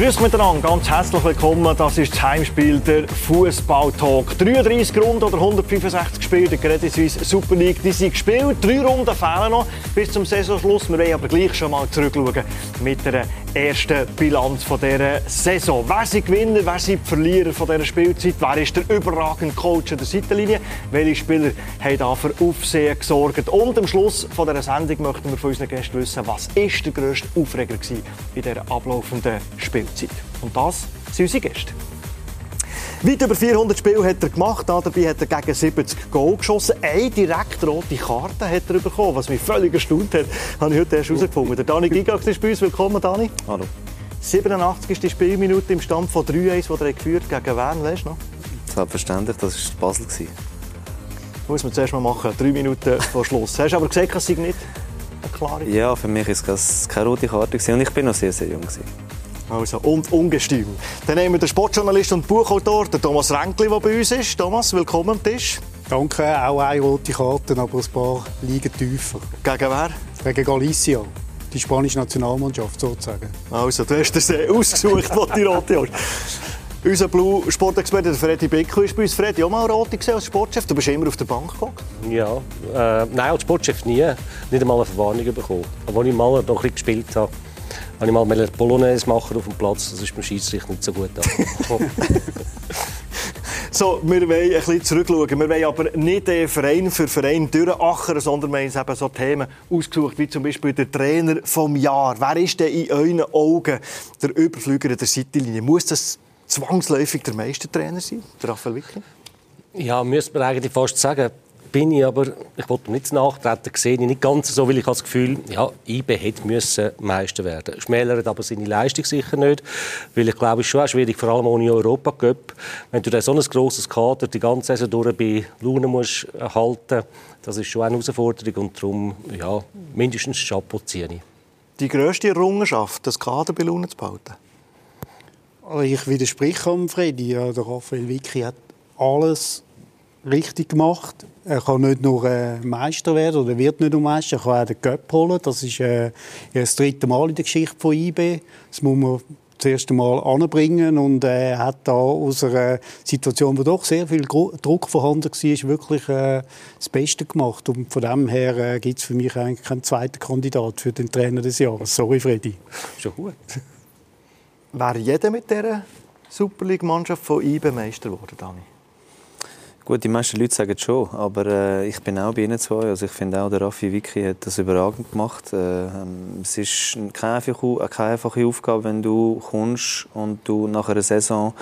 Grüß miteinander, ganz herzlich willkommen. Das ist das Heimspiel der Fußball-Talk. 33 Runden oder 165 Spiele der Credit Suisse Super League. Die sind gespielt. Drei Runden fehlen noch bis zum Saisonschluss. Wir wollen aber gleich schon mal zurückschauen mit der ersten Bilanz von dieser Saison. Wer sind Gewinner, wer sind die Verlierer von dieser Spielzeit? Wer ist der überragende Coach an der Seitenlinie? Welche Spieler haben da für Aufsehen gesorgt? Und am Schluss von dieser Sendung möchten wir von unseren Gästen wissen, was ist der grösste Aufreger in dieser ablaufenden Spielzeit? Und das sind unsere Gäste. Weit über 400 Spiele hat er gemacht. Dabei hat er gegen 70 Goal geschossen. Eine direkt rote Karte hat er bekommen, was mich völlig erstaunt hat. Habe ich heute erst herausgefunden. Der Dani Gigax ist bei uns. Willkommen, Dani. Hallo. 87 ist die Spielminute im Stand von 3-1, die er geführt gegen Wern. Weißt du noch? Selbstverständlich, das war Basel. Muss man zuerst mal machen, drei Minuten vor Schluss. Hast du aber gesagt, es sei nicht eine klare? Ja, für mich war es keine rote Karte und ich war noch sehr, sehr jung. Also, und ungestüm. Dann haben wir den Sportjournalist und Buchautor, den Thomas Renkli, der bei uns ist. Thomas, willkommen am Tisch. Danke, auch eine rote Karte, aber ein paar liegen tiefer. Gegen wer? Gegen Galicia, die spanische Nationalmannschaft sozusagen. Also, du hast das ausgesucht, was die rote hast. Unser Blue Sportexperte Freddy Bickel ist bei uns. Freddy, auch mal rote gesehen als Sportchef? Du bist immer auf der Bank gekommen. Ja, äh, nein, als Sportchef nie. Nicht einmal eine Verwarnung bekommen. Obwohl ich mal noch ein bisschen gespielt habe habe ich mal eine Polonaise machen auf dem Platz. Das ist beim Schiedsrichter nicht so gut So, wir wollen ein bisschen zurückschauen. Wir wollen aber nicht den Verein für Verein durchachern, sondern wir haben uns eben so Themen ausgesucht, wie zum Beispiel der Trainer vom Jahr. Wer ist denn in euren Augen der Überflüger der Seitenlinie? Muss das zwangsläufig der Meistertrainer sein, der Raphael Wickling? Ja, müsste man eigentlich fast sagen bin ich aber, ich wollte nicht nachtreten, sehe ich nicht ganz so, weil ich das Gefühl, ja, IB hätte müssen Meister werden. Schmälert aber seine Leistung sicher nicht, weil ich glaube, es ist schon auch schwierig, vor allem ohne Europa Cup, wenn du dann so ein grosses Kader die ganze Saison durch bei Laune musst halten, das ist schon eine Herausforderung und darum, ja, mindestens Chapeau ziehe ich. Die grösste Errungenschaft, das Kader bei Laune zu behalten? Also ich widerspreche am Freddy. Ja, der Raphael Vicky hat alles richtig gemacht. Er kann nicht nur äh, Meister werden oder wird nicht nur Meister, er kann auch den Cup holen. Das ist äh, das dritte Mal in der Geschichte von IB. Das muss man das erste Mal anbringen und er äh, hat da aus einer Situation, wo doch sehr viel Druck vorhanden war, wirklich äh, das Beste gemacht. Und von dem her äh, gibt es für mich eigentlich keinen zweiten Kandidat für den Trainer des Jahres. Sorry, Freddy. Schon gut. Wäre jeder mit dieser Super League-Mannschaft von IB Meister geworden, Dani? Gut, die meisten Leute sagen es schon, aber äh, ich bin auch bei Ihnen zwei. Also ich finde auch, der Raffi Vicky hat das überragend gemacht. Äh, es ist keine einfache, keine einfache Aufgabe, wenn du kommst und du nach einer Saison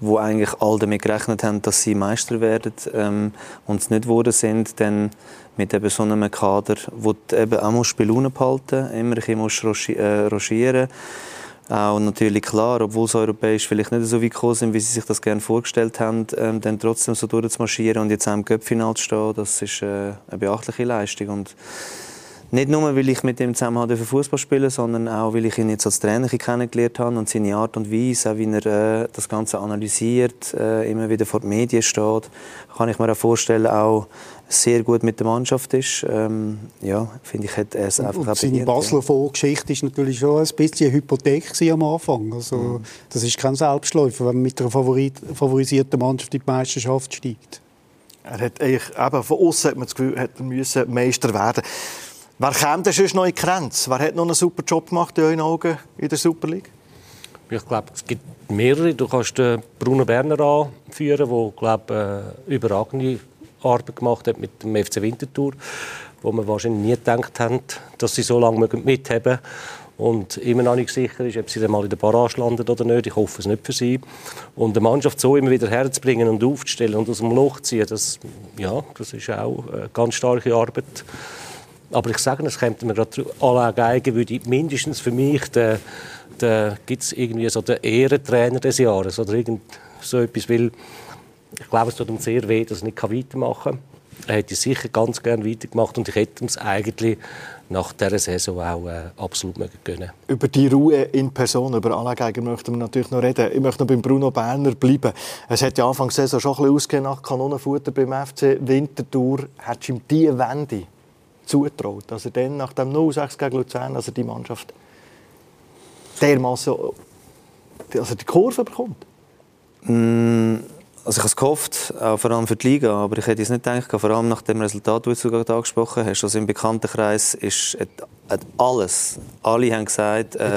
wo eigentlich alle damit gerechnet haben, dass sie Meister werden ähm, und es nicht geworden sind, dann mit eben so einem Kader, wo du eben auch musst behalten musst, immer ein bisschen musst rochieren musst. Auch natürlich klar, obwohl es europäisch vielleicht nicht so weit gekommen sind, wie sie sich das gerne vorgestellt haben, ähm, dann trotzdem so durchzumarschieren und jetzt auch im Cup-Final zu stehen, das ist äh, eine beachtliche Leistung. Und nicht nur, weil ich mit ihm zusammen Fußball spielen sondern auch, weil ich ihn jetzt als Trainer kennengelernt habe und seine Art und Weise, auch wie er äh, das Ganze analysiert, äh, immer wieder vor den Medien steht, kann ich mir auch vorstellen, auch sehr gut mit der Mannschaft ist. Ähm, ja, finde ich, hat er es einfach und Seine Basler Vorgeschichte ist natürlich schon ein bisschen eine Hypothek am Anfang. Also, mhm. Das ist kein Selbstläufer, wenn man mit einer favorisierten Mannschaft in die Meisterschaft steigt. Er hat eigentlich, eben, von außen hat man das Gefühl, hat er müssen Meister werden Wer käme denn sonst noch in Grenz? Wer hat noch einen super Job gemacht in euren Augen in der Super League? Ich glaube, es gibt mehrere. Du kannst den Bruno Berner anführen, der glaube, äh, überragende Arbeit gemacht hat mit dem FC Winterthur, wo man wahrscheinlich nie gedacht haben, dass sie so lange mithaben und immer noch nicht sicher ist, ob sie dann mal in der Barrage landet oder nicht. Ich hoffe es nicht für sie. Und die Mannschaft so immer wieder herzubringen und aufzustellen und aus dem Loch ziehen, das, ja, das ist auch eine ganz starke Arbeit. Aber ich sage, es kommt mir gerade alle Geigen, würde mindestens für mich der, der gibt es irgendwie so den Ehrentrainer des Jahres oder irgend so etwas, weil ich glaube, es tut ihm sehr weh, dass er nicht weitermachen kann. Er hätte sicher ganz gerne weitergemacht und ich hätte ihm es eigentlich nach dieser Saison auch äh, absolut gönnen Über die Ruhe in Person, über Anlegeiger möchten wir natürlich noch reden. Ich möchte noch beim Bruno Berner bleiben. Es hat ja Anfang der Saison schon ein bisschen ausgegeben nach Kanonenfutter beim FC Winterthur. Hättest du ihm diese Wende zutraut, dass er dann nach dem 0-6 gegen Luzern, dass er die Mannschaft dermaßen also die Kurve bekommt? Mm, also ich habe es gehofft, auch vor allem für die Liga, aber ich hätte es nicht gedacht, vor allem nach dem Resultat, das du gerade angesprochen hast. Also im Bekanntenkreis ist alles, alle haben gesagt, äh,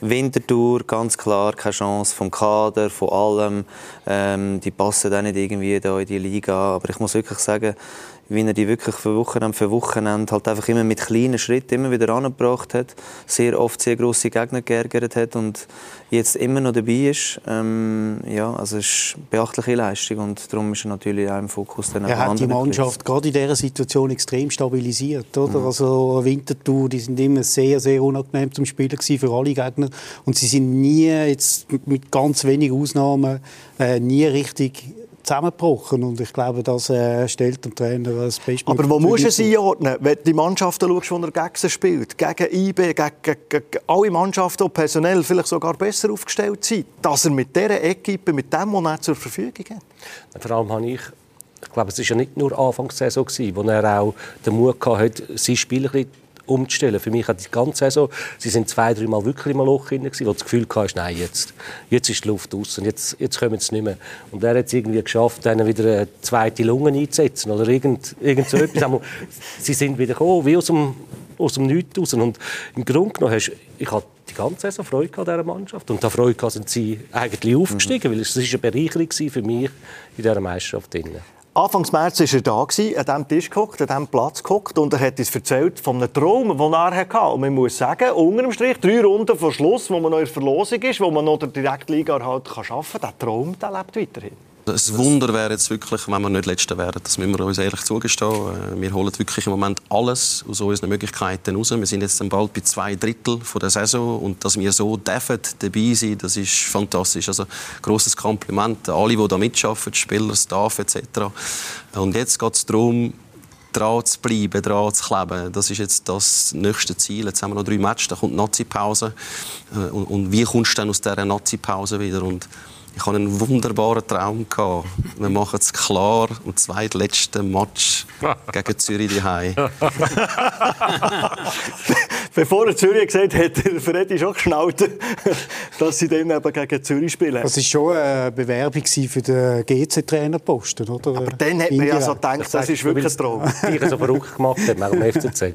Wintertour, ganz klar, keine Chance vom Kader, von allem. Ähm, die passen auch nicht irgendwie da in die Liga. Aber ich muss wirklich sagen, wie er die wirklich für Wochenende für Wochenende halt einfach immer mit kleinen Schritten immer wieder angebracht hat, sehr oft sehr große Gegner geärgert hat und jetzt immer noch dabei ist. Ähm, ja, also es ist eine beachtliche Leistung und darum ist er natürlich auch im Fokus. Dann er hat die Mannschaft Clips. gerade in dieser Situation extrem stabilisiert, oder? Mhm. Also Winterthur, die sind immer sehr, sehr unangenehm zum Spielen für alle Gegner und sie sind nie jetzt mit ganz wenigen Ausnahmen äh, nie richtig zusammengebrochen und ich glaube, das äh, stellt den Trainer als Beispiel. Aber wo muss er sie einordnen, wenn du die Mannschaften schaust, die er gegen sie spielt, gegen IB, gegen, gegen, gegen alle Mannschaften, die personell vielleicht sogar besser aufgestellt sind, dass er mit dieser Equipe, mit dem Monat zur Verfügung hat? Vor allem habe ich ich glaube, es war ja nicht nur Anfangssaison, wo er auch den Mut hatte, sein Spiel ein bisschen umzustellen. Für mich hat die ganze Saison, sie sind zwei, drei Mal wirklich im Loch drin wo das Gefühl hatte, nein, jetzt, jetzt ist die Luft aus und jetzt, jetzt kommen sie nicht mehr. Und er hat es irgendwie geschafft, dann wieder eine zweite Lunge einzusetzen oder irgend, irgend so etwas. sie sind wieder gekommen, wie aus dem, aus dem Nichts raus. Und im Grunde genommen hast ich hatte die ganze Saison Freude an dieser Mannschaft. Und da Freude sind sie eigentlich aufgestiegen, mhm. weil es eine Bereicherung für mich in dieser Meisterschaft. Drin. Anfangs März war er da, an diesem Tisch gehockt, an diesem Platz gehockt und er hat uns erzählt von einem Traum, den er hatte. Und man muss sagen, unter dem Strich, drei Runden vor Schluss, wo man noch in der Verlosung ist, wo man noch der Direktliga halt arbeiten kann, der Traum der lebt weiterhin. Ein Wunder wäre jetzt wirklich, wenn wir nicht Letzte wären. Das müssen wir uns ehrlich zugestehen. Äh, wir holen wirklich im Moment alles aus unseren Möglichkeiten raus. Wir sind jetzt bald bei zwei Drittel der Saison und dass wir so dürfen, dabei sein, das ist fantastisch. Also großes Kompliment an alle, die da mitschaffen, Spieler, Staff etc. Und jetzt geht es darum, dran zu bleiben, dran zu kleben. Das ist jetzt das nächste Ziel. Jetzt haben wir noch drei Matches, dann kommt die Nazi-Pause. Äh, und, wie kommst du dann aus dieser Nazi-Pause wieder? Und ich hatte einen wunderbaren Traum. Gehabt. Wir machen es klar am zweitletzten Match gegen Zürich daheim. Bevor er Zürich gesagt hat, hat Freddy schon geschnallt, dass sie dann eben gegen Zürich spielen. Das war schon eine Bewerbung für den GC-Trainerposten, oder? Aber dann hat man ja so gedacht, das, das ist wirklich ein Traum. Die so verrückt gemacht hat, nach dem FCZ.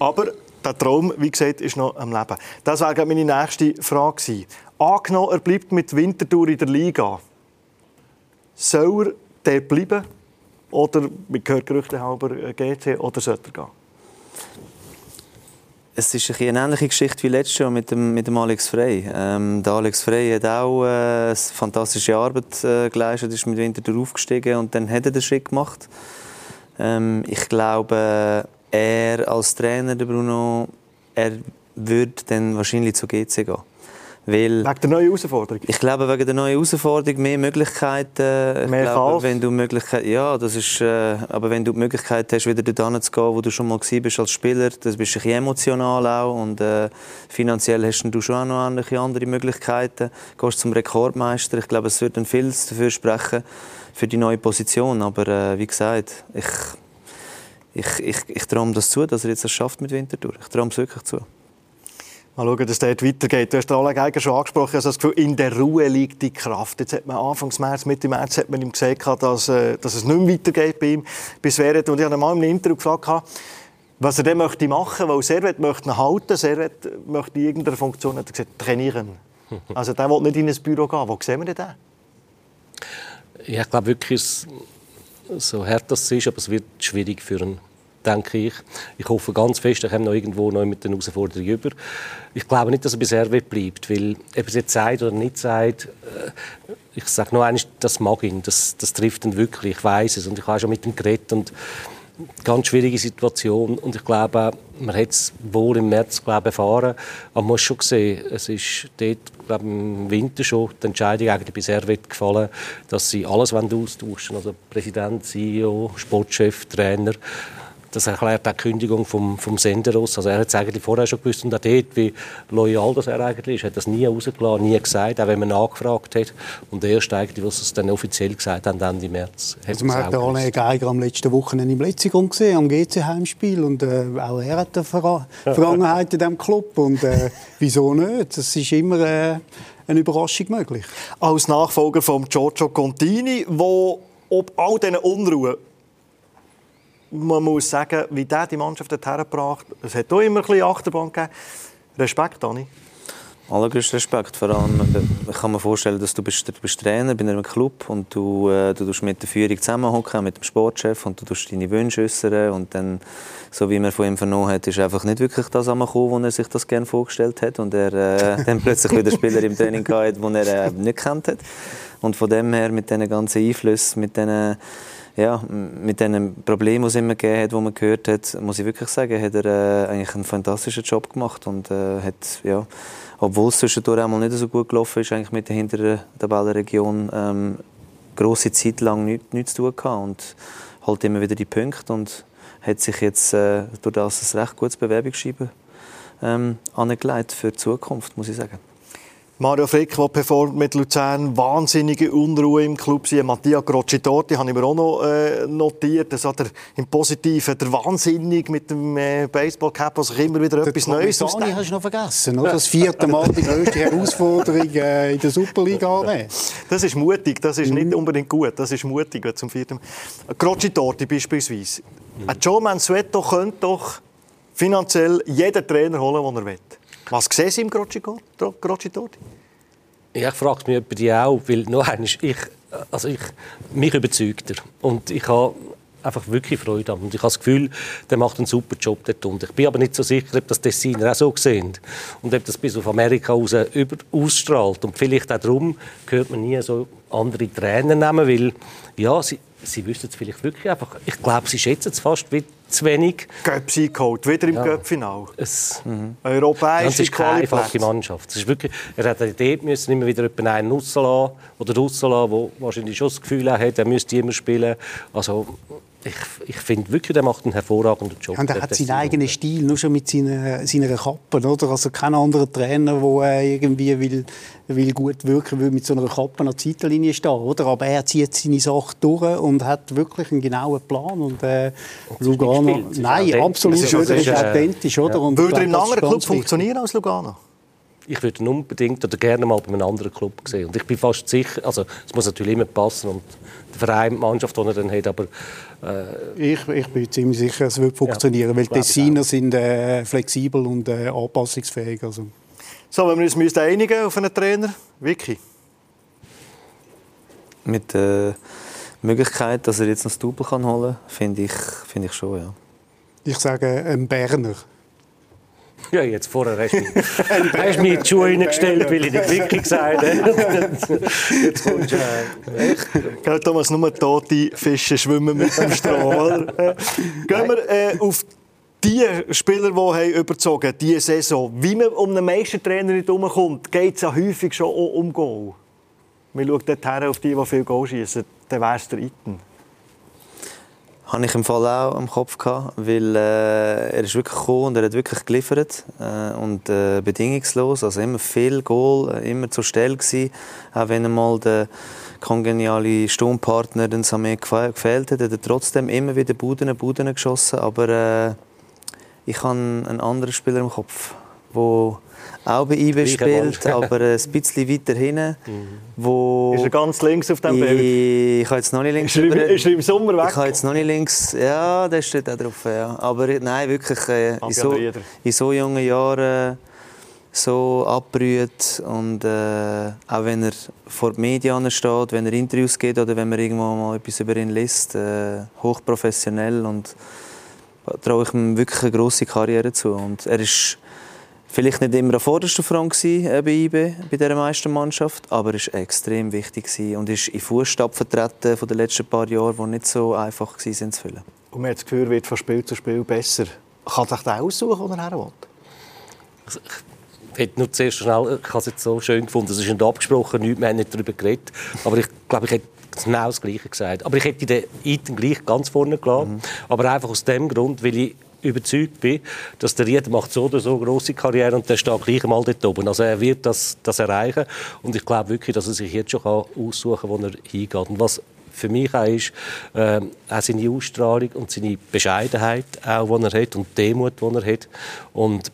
Aber der Traum, wie gesagt, ist noch am Leben. Das wäre meine nächste Frage gewesen. Angenommen, er bleibt mit Winterthur in der Liga. Soll er dort bleiben? Oder, wir hören Gerüchte halber, äh, GC, oder sollte er gehen? Es ist eine ähnliche Geschichte wie letztes Jahr mit dem, mit dem Alex Frey. Ähm, der Alex Frey hat auch äh, fantastische Arbeit äh, geleistet, ist mit Winterthur aufgestiegen und dann hat er den Schritt gemacht. Ähm, ich glaube, er als Trainer, der Bruno, er würde dann wahrscheinlich zu GC gehen. Weil, wegen der neuen Herausforderung? Ich glaube, wegen der neuen Herausforderung mehr Möglichkeiten. Ich mehr glaube, wenn du Möglichkeit, Ja, das ist, äh, aber wenn du die Möglichkeit hast, wieder dorthin zu gehen, wo du schon mal bist als Spieler, das bist du ein emotional auch und äh, finanziell hast du schon auch noch andere Möglichkeiten. Du gehst zum Rekordmeister. Ich glaube, es wird dann viel dafür sprechen für die neue Position. Aber äh, wie gesagt, ich, ich, ich, ich traue das zu, dass er jetzt das schafft mit Winterthur. Ich traue es wirklich zu. Mal schauen, dass es dort weitergeht. Du hast alle Geiger schon angesprochen, also das Gefühl, in der Ruhe liegt die Kraft. Jetzt hat man Anfangs März, Mitte März hat man ihm gesagt, dass, äh, dass es nicht mehr weitergeht bei ihm. Bis während, und ich habe ihn mal in einem Interview gefragt, was er dann möchte machen, weil Servet möchte ihn halten, Servet möchte irgendeine Funktion, hat er gesagt, trainieren. Also der will nicht in ein Büro gehen. Wo sehen wir denn den? Ja, ich glaube wirklich, so hart das ist, aber es wird schwierig für ihn denke ich. Ich hoffe ganz fest, er kommt noch irgendwo noch mit den Herausforderungen über. Ich glaube nicht, dass er bisher bleibt, weil ob er es jetzt sagt oder nicht sagt, äh, ich sage noch einmal, das mag ihn, das, das trifft ihn wirklich, ich weiß es und ich habe schon mit ihm geredet und ganz schwierige Situation. Und ich glaube, man hat es wohl im März glaube erfahren, aber man muss schon sehen, es ist dort glaube, im Winter schon die Entscheidung eigentlich bei Servet gefallen, dass sie alles austauschen wollen, also Präsident, CEO, Sportchef, Trainer das erklärt auch die Kündigung vom, vom Senderos. Also er hat es eigentlich vorher schon gewusst und auch dort, wie loyal das er eigentlich ist, hat das nie rausgelassen, nie gesagt, auch wenn man nachgefragt hat. Und erst eigentlich, was es dann offiziell gesagt haben, Ende März. Also man hat Arne Geiger am letzten Wochenende im Letzigrund gesehen, am GC-Heimspiel und äh, auch er hat eine Ver Vergangenheit in diesem Club und äh, wieso nicht? Das ist immer äh, eine Überraschung möglich. Als Nachfolger von Giorgio Contini, wo ob all diesen Unruhen man muss sagen, wie der die Mannschaft hergebracht hat. Es hat auch immer ein bisschen Achterbahn gegeben. Respekt, Dani. Allergrößten Respekt. Vor allem, ich kann mir vorstellen, dass du bist, du bist Trainer bei einem Club und du, äh, du mit der Führung zusammenhocken, mit dem Sportchef und du tust deine Wünsche äußern und dann, so wie man von ihm vernommen hat, ist einfach nicht wirklich das gekommen, wo er sich das gerne vorgestellt hat und er äh, dann plötzlich wieder Spieler im Training hatte, die er äh, nicht kennt hat. Und von dem her, mit diesen ganzen Einflüssen, mit diesen ja, mit den Problemen, die es immer gegeben hat, die man gehört hat, muss ich wirklich sagen, hat er äh, eigentlich einen fantastischen Job gemacht und äh, hat, ja, obwohl es zwischendurch einmal nicht so gut gelaufen ist, eigentlich mit der hinteren Tabellenregion ähm, große Zeit lang nichts, nichts zu tun gehabt und halt immer wieder die Punkte und hat sich jetzt äh, durch das ein recht gutes Bewerbungsschreiben ähm, angelegt für die Zukunft, muss ich sagen. Mario Frick, der performt mit Luzern, wahnsinnige Unruhe im Club. Sie Mattia Crocitorti habe ich mir auch noch äh, notiert. Das hat er im Positiven, der wahnsinnig mit dem äh, Baseball-Cap, was sich immer wieder der etwas Neues ausdenkt. hast du noch vergessen, oder? Das vierte Mal die größte Herausforderung äh, in der Superliga. Das ist mutig, das ist mhm. nicht unbedingt gut. Das ist mutig zum vierten Mal. Crocitorti beispielsweise. Mhm. Joe Mansueto könnte doch finanziell jeden Trainer holen, den er will. Was sehen Sie im Crocitorti? Ja, ich frage mich über die auch, weil noch einmal, ich, also ich, mich überzeugt er. Und ich habe einfach wirklich Freude an. Und ich habe das Gefühl, der macht einen super Job dort unten. Ich bin aber nicht so sicher, ob das Designer auch so sehen. Und ob das bis auf Amerika raus über, ausstrahlt. Und vielleicht auch darum hört man nie so andere Trainer nehmen, weil ja, sie, sie wüssten es vielleicht wirklich einfach. Ich glaube, sie schätzen es fast wie zu wenig. Göpsi geholt, wieder im ja. Göppfinal. Es, mhm. Europäische ist keine einfache Mannschaft. Es ist wirklich, er hat dort müssen immer wieder einen rauslassen oder rauslassen, der wahrscheinlich schon das Gefühl hat, er müsste immer spielen. Also ich, ich finde wirklich, der macht einen hervorragenden Job. Und er hat seinen eigenen Stil, nur schon mit seiner, seiner Kappe. Oder? Also kein anderer Trainer, der äh, irgendwie will, will gut wirken will, mit so einer Kappe an der Seitenlinie stehen. Oder? Aber er zieht seine Sache durch und hat wirklich einen genauen Plan. Und, äh, Lugano, nein, absolut, ist, ist, ist authentisch. Oder? Ja. Und Würde er in einem anderen Club funktionieren als Lugano? ich würde ihn unbedingt oder gerne mal bei einem anderen Club sehen. Und ich bin fast sicher, also es muss natürlich immer passen und der Verein, die Mannschaft, die er dann hat, aber... Äh, ich, ich bin ziemlich sicher, es wird funktionieren, ja, weil die Designer sind äh, flexibel und äh, anpassungsfähig. Also. So, wenn wir uns müssen einigen auf einen Trainer, Vicky? Mit der Möglichkeit, dass er jetzt noch das Double holen kann, finde ich, find ich schon, ja. Ich sage ein Berner. Ja, jetzt vorher hast du, hast du mir in die Schuhe hineingestellt, weil ich nicht wirklich gesagt habe. jetzt kommst du äh, Thomas, nur tote Fische schwimmen mit dem Strom. Gehen wir äh, auf die Spieler, die haben überzogen diese Saison. Wie man um einen Meistertrainer nicht herumkommt, geht es ja häufig schon um Goal. Man schaut dort her auf die, die viel Goal schießen. Dann wäre es der Iten habe ich im Fall auch am Kopf gehabt, weil äh, er ist wirklich gekommen und er hat wirklich geliefert äh, und äh, bedingungslos, also immer viel Goal, äh, immer zur Stelle gewesen, auch wenn einmal der kongeniale Sturmpartner den Samé gefehlt hat, hat er trotzdem immer wieder Buden, Buden geschossen, aber äh, ich habe einen anderen Spieler im Kopf, der auch bei IB spielt, aber ein bisschen weiter hinten. Mhm. Wo ist er ganz links auf dem Bild? Ich, ich habe jetzt noch nicht links. Ist er, ist er im Sommer weg? Ich habe jetzt noch nicht links. Ja, der steht auch drauf. Ja. Aber nein, wirklich äh, in, so, in so jungen Jahren so abbrüht und äh, auch wenn er vor den Medien steht, wenn er Interviews gibt oder wenn man irgendwo mal etwas über ihn liest, äh, hochprofessionell und traue ich ihm wirklich eine grosse Karriere zu und er ist vielleicht nicht immer an vorderster Front äh, bei IB, bei dieser Meistermannschaft, aber er war extrem wichtig und ist in Fußstapfen vertreten von den letzten paar Jahren, die nicht so einfach waren zu füllen. Und man hat das Gefühl, wird von Spiel zu Spiel besser. Kann sich der aussuchen, wo er her will? Also, ich hätte nur zuerst schnell, ich habe es jetzt so schön gefunden, es ist nicht abgesprochen, nichts, wir haben nicht darüber geredet, aber ich glaube, ich hätte genau das Gleiche gesagt. Aber ich hätte den Eiten gleich ganz vorne gelassen. Mhm. Aber einfach aus dem Grund, weil ich überzeugt bin, dass der Rieder macht so oder so eine grosse Karriere und der steht gleich mal dort oben. Also er wird das, das erreichen und ich glaube wirklich, dass er sich jetzt schon aussuchen kann, wo er hingeht. Und was für mich auch ist, äh, auch seine Ausstrahlung und seine Bescheidenheit, auch, die er hat und die Demut, die er hat. Und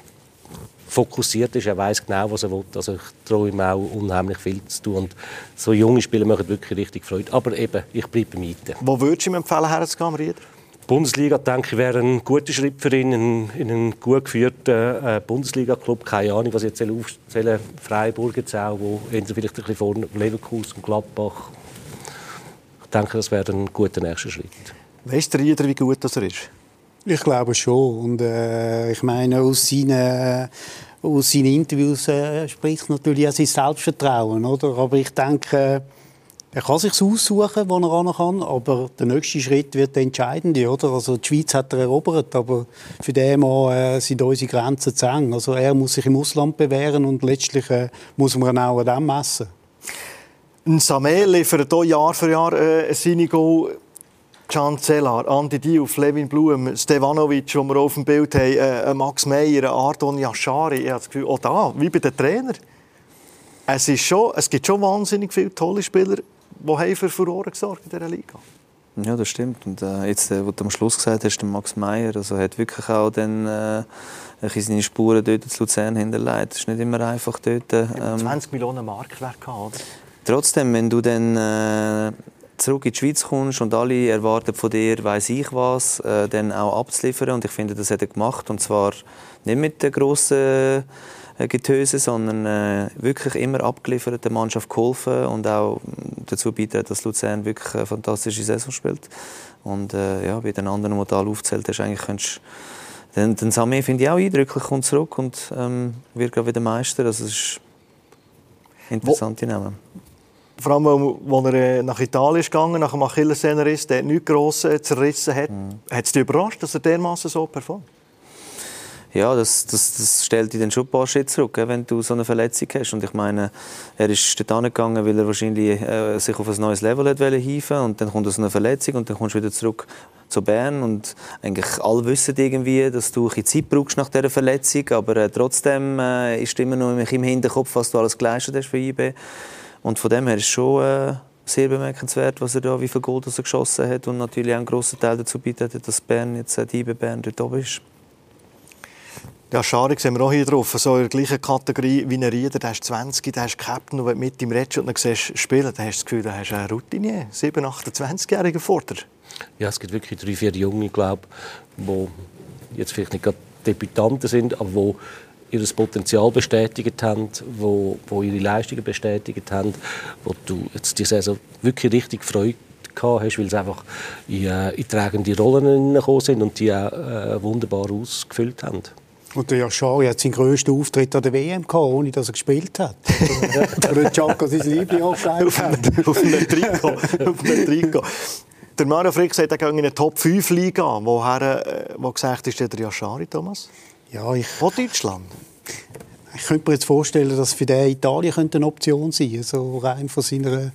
fokussiert ist, er weiß genau, was er will. Also ich traue ihm auch unheimlich viel zu tun. Und so junge Spieler machen wirklich richtig Freude. Aber eben, ich bleibe Miete. Wo würdest du ihm empfehlen, herzugehen, Rieder? Bundesliga, denke ich, wäre ein guter Schritt für ihn, in, in einen gut geführten äh, Bundesliga-Club. Keine Ahnung, was ich jetzt aufzählen Freiburg jetzt auch, wo vielleicht ein bisschen vorne, Leverkusen, Gladbach. Ich denke, das wäre ein guter nächster Schritt. Weißt du, Rieder, wie gut das er ist? Ich glaube schon. Und äh, ich meine, aus seinen, aus seinen Interviews äh, spricht natürlich auch sein Selbstvertrauen. Oder? Aber ich denke, er kann sich aussuchen, wo er ran kann, aber der nächste Schritt wird der entscheidende, oder? Also die Schweiz hat er erobert, aber für den Mann äh, sind unsere Grenzen zu eng. Also er muss sich im Ausland bewähren und letztlich äh, muss man auch an dem messen. Ein Samel liefert hier Jahr für Jahr äh, seine Goal. Can Zellar, Andi Diouf, Levin Blum, Stevanovic, die wir auf dem Bild haben, äh, Max Meyer, Ardon Yashari. Ich habe das Gefühl, auch da, wie bei den Trainern. Es, ist schon, es gibt schon wahnsinnig viele tolle Spieler, die haben für Furore gesorgt in dieser Liga. Ja, das stimmt. Und äh, jetzt, äh, was du am Schluss gesagt hast, der Max Meyer, also hat wirklich auch dann, äh, seine Spuren dort zu Luzern hinterlegt. Es ist nicht immer einfach dort. Ähm, 20 Millionen Marktwert gehabt, oder? Trotzdem, wenn du dann äh, zurück in die Schweiz kommst und alle erwarten von dir, weiß ich was, äh, dann auch abzuliefern. Und ich finde, das hat er gemacht. Und zwar nicht mit der grossen Getöse, sondern äh, wirklich immer abgeliefert, der Mannschaft geholfen und auch dazu beitragen, dass Luzern wirklich eine fantastische Saison spielt. Und äh, ja, bei den anderen, die du aufzählt hast, eigentlich könntest den, den Samir finde ich auch eindrücklich, kommt zurück und ähm, wird gerade wieder Meister. Also es ist interessante Namen. Vor allem, als er äh, nach Italien ist gegangen, nach dem Achillessehnenriss, der nichts Grosses äh, zerrissen hat. Mhm. Hat es dich überrascht, dass er dermaßen so performt? Ja, das, das, das stellt dich dann schon ein paar Schritte zurück, wenn du so eine Verletzung hast. Und ich meine, er ist dort angegangen, weil er wahrscheinlich äh, sich auf ein neues Level hat hieven und dann kommt so eine Verletzung und dann kommst du wieder zurück zu Bern und eigentlich alle wissen irgendwie, dass du ein Zeit brauchst nach dieser Verletzung, aber äh, trotzdem äh, ist immer noch im Hinterkopf, was du alles geleistet hast für IB. Und von dem her ist es schon äh, sehr bemerkenswert, was er da, wie viel Gold er geschossen hat und natürlich auch einen grossen Teil dazu beiträgt, dass Bern jetzt äh, die IB Bern dort oben ist. Ja, Scharik sind wir auch hier drauf. So in der gleichen Kategorie wie ein Rieder. Der ist 20, der ist Captain und wenn du mit ihm redest und dann siehst spielen, dann hast du das Gefühl, da hast du einen Routinier. 7, 28-jähriger Vorder. Ja, es gibt wirklich drei, vier Junge, glaube die jetzt vielleicht nicht gerade Debütanten sind, aber die ihr Potenzial bestätigt haben, wo, wo ihre Leistungen bestätigt haben, wo du jetzt die Saison wirklich richtig Freude hast, weil sie einfach in, äh, in tragende Rollen gekommen sind und die auch äh, wunderbar ausgefüllt haben. Und der Yashari hat seinen grössten Auftritt an der WM gehabt, ohne dass er gespielt hat. der Chaka sein Liebling aufgelegt hat. Auf einem Trikot. auf einem Trikot. Der Mario Frick sagt, er geht in eine Top-5-Liga. Woher, äh, wo gesagt ist der Yashari, Thomas? Ja, ich... Wo Deutschland? Ich könnte mir jetzt vorstellen, dass für den Italien eine Option sein könnte. So rein von seiner,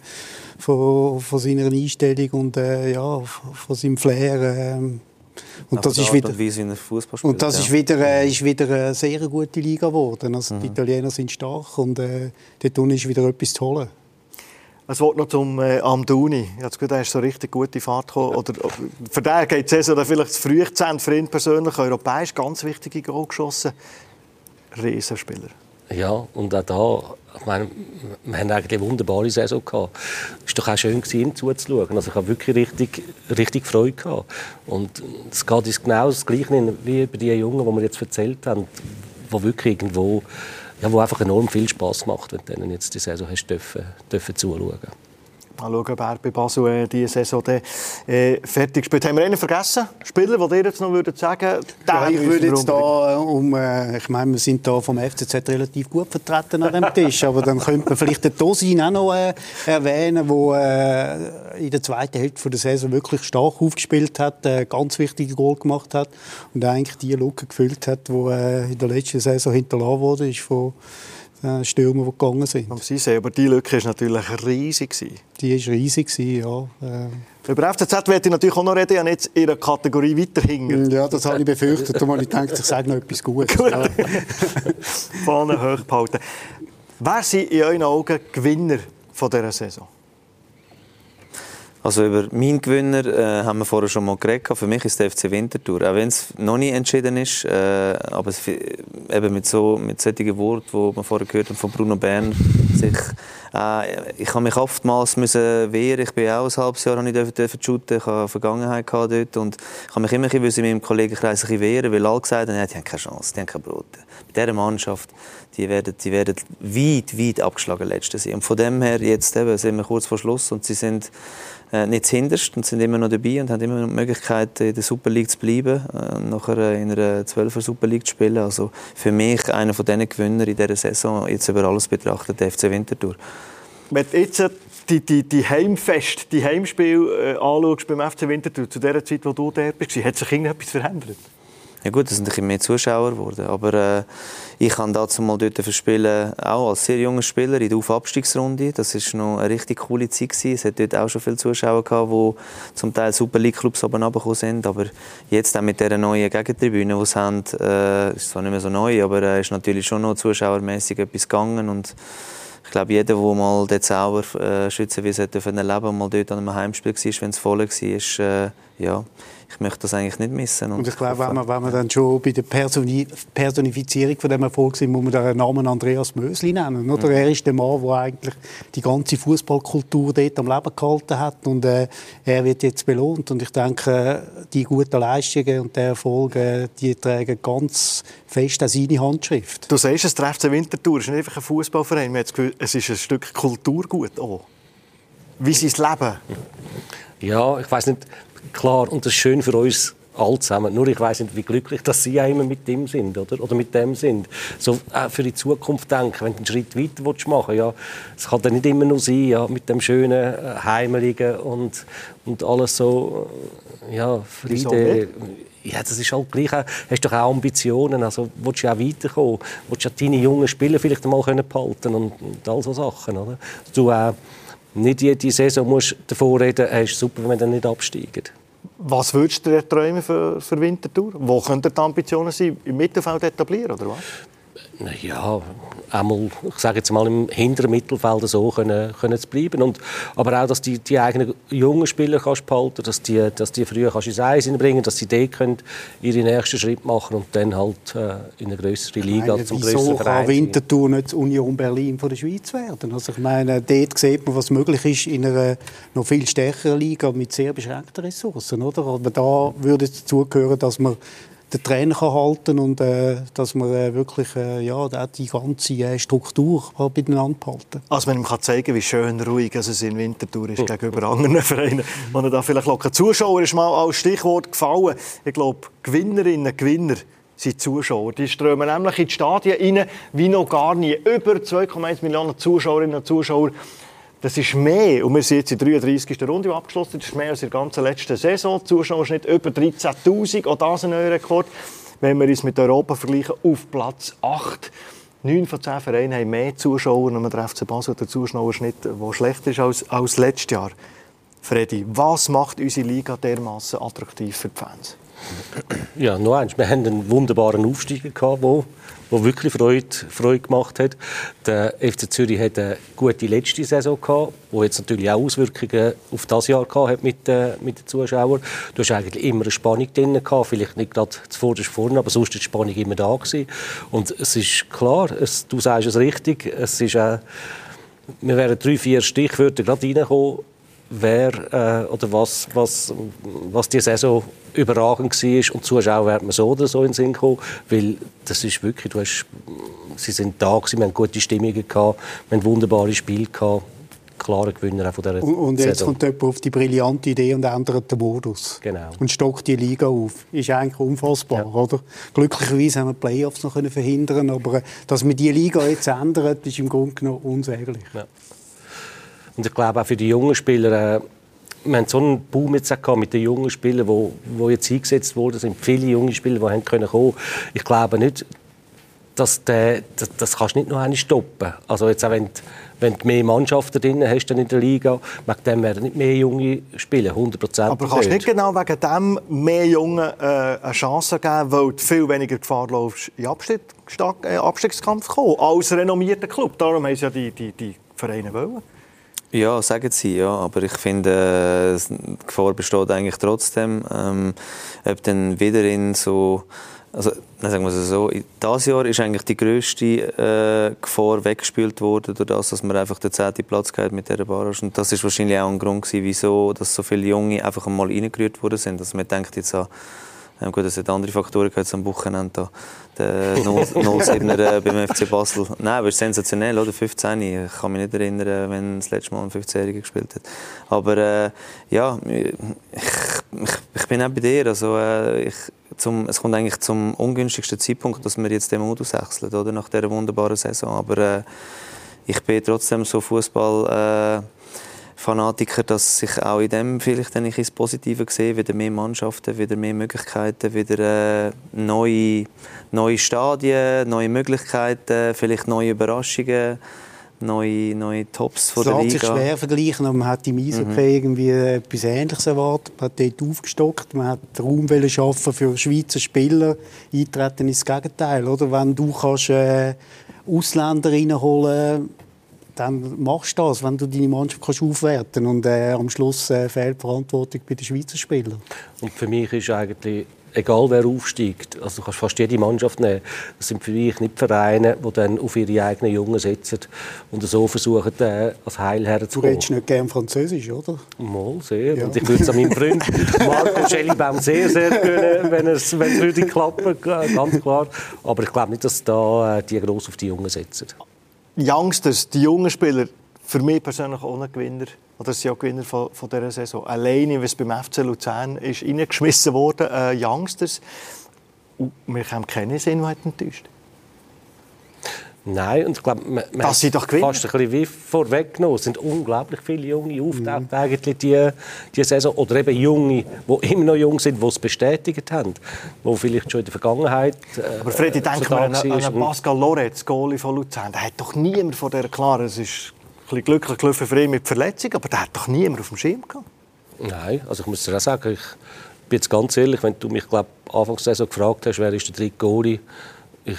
von, von seiner Einstellung und äh, ja, von seinem Flair. Äh, und das, ist wieder, und, und das ist wieder, äh, ist wieder eine sehr gute Liga geworden. Also mhm. Die Italiener sind stark und äh, dort ist wieder etwas zu holen. Ein Wort noch zum äh, Amduni. Ich habe das ist so richtig gute Fahrt gekommen. Oder, für den geht die Saison vielleicht zu früh zu Ende, für ihn persönlich. Europäisch ganz wichtige Goal geschossen. Riesenspieler. Ja, und auch da, ich meine, wir haben eigentlich eine wunderbare Saison gehabt. Es war doch auch schön, ihm zuzuschauen. Also ich habe wirklich richtig, richtig Freude gehabt. Und es geht uns genau das Gleiche wie bei den Jungen, die wir jetzt erzählt haben, die wirklich irgendwo, ja, wo einfach enorm viel Spaß macht, wenn du denen jetzt die Saison hast dürfen, dürfen zuschauen. Mal schauen, ob er bei Basel äh, diese Saison dann, äh, fertig spielt. Haben wir einen vergessen? Spieler, die dir jetzt noch würden sagen ja, Ich würde jetzt da, um, äh, ich meine, wir sind da vom FCZ relativ gut vertreten an dem Tisch, aber dann könnte man vielleicht den Tosin auch noch äh, erwähnen, der äh, in der zweiten Hälfte der Saison wirklich stark aufgespielt hat, äh, ganz wichtige Goal gemacht hat und eigentlich die Lücke gefüllt hat, die äh, in der letzten Saison hinterlassen wurde, ist von äh, Stürmer, die gegangen sind. Am Sisé, aber die Lücke war natürlich riesig. Die war riesig, ja. Äh. Über FCZ werde ich natürlich auch noch reden, ja jetzt in der Kategorie weiterhin. Ja, das habe ich befürchtet. Habe ich gedacht, ich sage noch etwas Gutes. Gut. Ja. Fahne hochbehalten. Wer sind in euren Augen Gewinner von dieser Saison? Also über meinen Gewinner äh, haben wir vorher schon mal geredet. Für mich ist der FC Winterthur. Auch wenn es noch nicht entschieden ist, äh, aber es, eben mit so mit solchen Worten, die man vorher gehört haben von Bruno Bern, sich, äh, ich habe mich oftmals müssen wehren. Ich bin auch ein halbes Jahr nicht dürfen shooten. Ich habe Vergangenheit gehabt dort und ich habe mich immer ein bisschen in meinem Kollegenkreis ein wehren, weil alle gesagt haben, ja, die haben keine Chance, die haben kein Brot. Bei dieser Mannschaft, die werden, die werden weit, weit abgeschlagen letztes Jahr. Und von dem her jetzt eben sind wir kurz vor Schluss und sie sind äh, nicht hinterst und sind immer noch dabei und haben immer noch die Möglichkeit, in der Super League zu bleiben, äh, nachher in einer 12er Super League zu spielen. Also für mich einer von diesen Gewinner in dieser Saison, jetzt über alles betrachtet, der FC Winterthur. Wenn jetzt die, die, die Heimfest, die Heimspiel äh, anschaust beim FC Winterthur, zu der Zeit, wo du dort warst, hat sich irgendetwas verändert? Ja gut, es sind ein mehr Zuschauer geworden, aber äh, ich habe dazu mal dort verspielen, auch als sehr junger Spieler in der Aufabstiegsrunde. Das ist noch eine richtig coole Zeit gewesen. Es hat dort auch schon viele Zuschauer gehabt, die zum Teil Super League Clubs oben runtergekommen sind, aber jetzt auch mit dieser neuen Gegentribüne, die sie haben, äh, ist zwar nicht mehr so neu, aber äh, ist natürlich schon noch zuschauermäßig etwas gegangen und ich glaube, jeder, der mal den Zauber äh, schützen sollte erleben und mal dort an einem Heimspiel war, wenn es voll war, ist, äh, ja, ich möchte das eigentlich nicht missen. Und, und ich glaube, wenn man, wenn man dann schon bei der Personi Personifizierung von dem Erfolg sind, muss man den Namen Andreas Mösli nennen. Oder? Mhm. Er ist der Mann, der eigentlich die ganze Fußballkultur dort am Leben gehalten hat und äh, er wird jetzt belohnt. Und ich denke, die guten Leistungen und der Erfolg, äh, die tragen ganz fest an seine Handschrift. Du sagst, es trifft Winterthur, es ist nicht einfach ein Fußballverein. Man hat das Gefühl, es ist ein Stück Kulturgut auch. Wie sein Leben? Ja, ich weiß nicht, klar, und das ist schön für uns alle zusammen. Nur ich weiß nicht, wie glücklich dass Sie immer mit dem sind oder, oder mit dem sind. So auch für die Zukunft denken, wenn du einen Schritt weiter machen willst, ja, es kann dann nicht immer nur sein, ja, mit dem schönen äh, Heimeligen und, und alles so, äh, ja, Friede. Ja, das ist halt gleich. Hast doch auch Ambitionen, also willst du auch weiterkommen, willst du deine jungen Spieler vielleicht einmal behalten und, und all so Sachen, oder? Du äh, nicht jede Saison musst davor reden, es ist super, wenn dann nicht absteigen. Was würdest du dir träumen für, für Winterthur? Wo könnten die Ambitionen sein? Im Mittelfeld etablieren, oder was? Ja, einmal, ich sage jetzt mal, im hinteren Mittelfeld so können, können zu bleiben. Und, aber auch, dass die, die eigenen jungen Spieler kannst behalten dass die, dass die früher kannst ins Eis bringen dass sie dort können ihre nächsten Schritt machen und dann halt äh, in eine größere Liga meine, zum größeren Verein. kann Winterthur nicht Union Berlin von der Schweiz werden? Also ich meine, dort sieht man, was möglich ist in einer noch viel stärkeren Liga mit sehr beschränkten Ressourcen, oder? Aber da würde es dazugehören, dass man den Trainer kann halten und äh, dass man äh, wirklich äh, ja, die ganze äh, Struktur beieinander halten Also wenn man kann zeigen wie schön ruhig also es in Winterthur ist gegenüber anderen Vereinen, wo er da vielleicht locker Zuschauer ist mal als Stichwort gefallen. Ich glaube, Gewinnerinnen, Gewinner sind Zuschauer. Die strömen nämlich in die Stadien rein, wie noch gar nie. Über 2,1 Millionen Zuschauerinnen und Zuschauer das ist mehr, und wir sind jetzt in der 33. Runde abgeschlossen, das ist mehr als in der ganzen letzten Saison. Zuschauerschnitt über 13'000, auch das ein neuer Rekord. Wenn wir uns mit Europa vergleichen, auf Platz 8. Neun von zehn Vereinen haben mehr Zuschauer, und der FC Basel der Zuschauerschnitt, der schlechter ist als, als letztes Jahr. Freddy, was macht unsere Liga dermaßen attraktiv für die Fans? Ja, nur eins. Wir haben einen wunderbaren Aufsteiger gehabt, der wirklich Freude, Freude gemacht hat. Der FC Zürich hat eine gute letzte Saison gehabt, wo jetzt natürlich auch Auswirkungen auf das Jahr gehabt mit, äh, mit den Zuschauern. Du hast eigentlich immer eine Spannung drin gehabt, vielleicht nicht gerade zuvorderst vorne, aber sonst war die Spannung immer da gewesen. Und es ist klar, es, du sagst es richtig, es ist äh, wir wären drei, vier Stichwörter gerade reingekommen, wer äh, oder was, was, was die Saison überragend war. Und Zuschauer werden wir so oder so in den Sinn kommen, weil das ist wirklich, du hast, sie sind da gewesen, wir haben gute Stimmungen gehabt, wir haben wunderbare Spiele gehabt klare Gewinner von dieser Und, und jetzt Saison. kommt jemand auf die brillante Idee und ändert den Modus. Genau. Und stockt die Liga auf. Ist eigentlich unfassbar, ja. oder? Glücklicherweise haben wir die Playoffs noch verhindern aber äh, dass man die Liga jetzt ändert, ist im Grunde genommen unsäglich. Ja. Und ich glaube auch für die jungen Spieler, äh, wir haben so einen Boom jetzt auch mit den jungen Spielern, die, die jetzt eingesetzt wurden, Es sind viele junge Spieler, die haben können kommen. Ich glaube nicht, das, das, das kannst du nicht noch stoppen. Also jetzt auch wenn wenn du mehr Mannschaften drin hast in der Liga, wegen dem werden nicht mehr Junge spielen, 100 Aber kannst du nicht genau wegen dem mehr Jungen äh, eine Chance geben, weil du viel weniger Gefahr läufst, in Abstieg, äh, Abstiegskampf zu kommen, als renommierter Club. Darum haben sie ja die, die, die Vereine wollen. Ja, sagen sie, ja. Aber ich finde, äh, die Gefahr besteht eigentlich trotzdem. Ähm, ob dann wieder in so also, sagen wir es so, dieses Jahr ist eigentlich die grösste äh, Gefahr weggespielt worden, durch das, dass man einfach den zehnten Platz gehabt mit dieser Barrage. Und das ist wahrscheinlich auch ein Grund gewesen, wieso dass so viele Junge einfach einmal reingerührt worden sind. Dass man denkt jetzt an, äh, gut, es hat andere Faktoren gehabt am Wochenende. Der 07er äh, beim FC Basel. Nein, aber es ist sensationell, oder? 15. Ich kann mich nicht erinnern, wenn das letzte Mal ein 15-Jähriger gespielt hat. Aber äh, ja, ich, ich, ich, bin auch bei dir. Also, äh, ich, zum, es kommt eigentlich zum ungünstigsten Zeitpunkt, dass wir jetzt den Modus wechseln, oder? Nach dieser wunderbaren Saison. Aber äh, ich bin trotzdem so Fußball. Fanatiker, dass ich auch in dem vielleicht dann ins Positive sehe, wieder mehr Mannschaften, wieder mehr Möglichkeiten, wieder äh, neue, neue Stadien, neue Möglichkeiten, vielleicht neue Überraschungen neue, neue Tops von der Liga. Es lässt sich schwer vergleichen, aber man hat im Eishockey mhm. irgendwie etwas Ähnliches erwartet. Man hat dort aufgestockt, man hat Raum schaffen für Schweizer Spieler. Eintreten ins Gegenteil, oder? Wenn du kannst, äh, Ausländer reinholen dann machst du das, wenn du deine Mannschaft kannst aufwerten kannst. Und äh, am Schluss äh, fehlt Verantwortung bei den Schweizer Spielern. Und für mich ist eigentlich egal wer aufsteigt, also du kannst fast jede Mannschaft nehmen, das sind für mich nicht Vereine, die dann auf ihre eigenen Jungen setzen und so versuchen, äh, als Heil herzukommen. Du redest nicht gerne Französisch, oder? Mal, sehr. Ja. Und ich würde es an meinem Freund Marco Schellibaum sehr, sehr gönnen, wenn es, wenn es würde klappen, ganz klar. Aber ich glaube nicht, dass da äh, die gross auf die Jungen setzen. Youngsters, die jungen Spieler, für mich persönlich ein Gewinner. Oder sind auch Gewinner von, von dieser Saison. Alleine, was beim FC Luzern ist reingeschmissen wurde, äh, Youngsters. Und wir haben keine Sinn, die enttäuscht. Nein, und ich glaube, man, man das sind doch fast ein bisschen wie vorweggenommen. Es sind unglaublich viele Junge auftaucht mhm. eigentlich die, die Saison. Oder eben Junge, die immer noch jung sind, die es bestätigt haben. Die vielleicht schon in der Vergangenheit äh, Aber Freddy, denke so mal an, an Pascal Loretz, Goalie von Luzern. Der hat doch niemand von der klar, es ist ein bisschen glücklich gelaufen für ihn mit Verletzungen, aber der hat doch niemand auf dem Schirm gehabt. Nein, also ich muss dir auch sagen, ich bin jetzt ganz ehrlich, wenn du mich glaub, Anfangs der Saison gefragt hast, wer ist der dritte Goalie, ich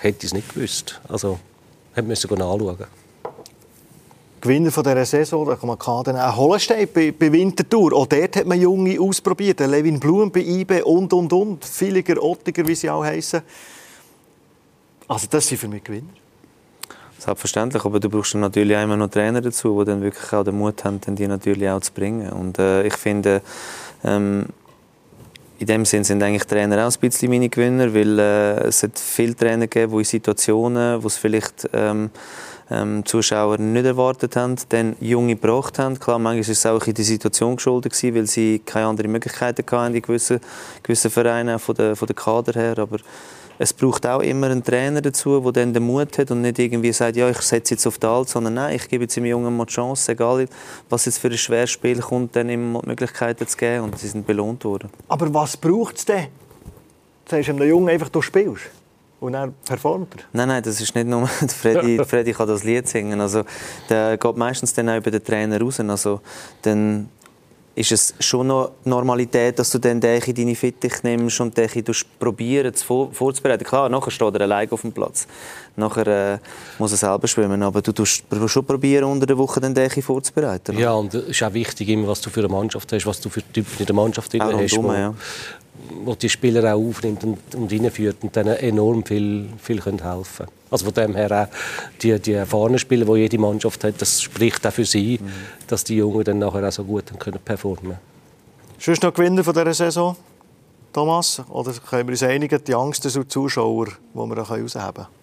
hätte es nicht gewusst. Also, hätte müssen anschauen. Gewinner von dieser Saison, da kann man Kader auch Hollenstein bei, bei Winterthur. Auch dort hat man Junge ausprobiert. Levin Blum bei IB und, und, und. Villiger, Ottiger, wie sie auch heißen. Also das sind für mich Gewinner. Selbstverständlich, aber du brauchst dann natürlich auch immer noch Trainer dazu, die dann wirklich auch den Mut haben, die natürlich auch zu bringen. Und äh, ich finde, ähm, in dem Sinn sind eigentlich Trainer auch ein bisschen meine Gewinner, weil äh, es hat viele Trainer gegeben, die in Situationen, wo es vielleicht ähm, ähm, Zuschauer nicht erwartet haben, dann Junge gebracht haben. Klar, manchmal ist es auch in die Situation geschuldet gewesen, weil sie keine anderen Möglichkeiten hatten in gewissen, gewissen Vereinen, von der, von der Kader her, aber es braucht auch immer einen Trainer dazu, der dann den Mut hat und nicht irgendwie sagt, ja, ich setze jetzt auf die Alt, sondern nein, ich gebe jetzt dem Jungen mal die Chance, egal was jetzt für ein schweres Spiel kommt, dann die Möglichkeiten zu geben und sie sind belohnt worden. Aber was braucht es denn? Sagst du dem Jungen einfach, du spielst? Und er performt er? Nein, nein, das ist nicht nur... Freddy, Freddy kann das Lied singen. Also, der geht meistens dann auch über den Trainer raus. Also, dann ist es schon noch Normalität, dass du dann den in deine Fittich nimmst und den probieren vor, vorzubereiten. Klar, nachher steht er allein auf dem Platz. Nachher äh, muss er selber schwimmen, aber du tust schon probieren, unter der Woche den Dächi vorzubereiten. Ja, und es ist auch wichtig, immer, was du für eine Mannschaft hast, was du für Typen in der Mannschaft drin hast. Dumme, ja wo die Spieler auch aufnimmt und, und reinführt und denen enorm viel, viel können helfen Also von dem her auch die, die erfahrenen Spieler, die jede Mannschaft hat, das spricht auch für sie, mhm. dass die Jungen dann nachher auch so gut können performen können. noch Gewinner von dieser Saison, Thomas? Oder können wir uns einigen, die Angst der Zuschauer, die wir herausheben können?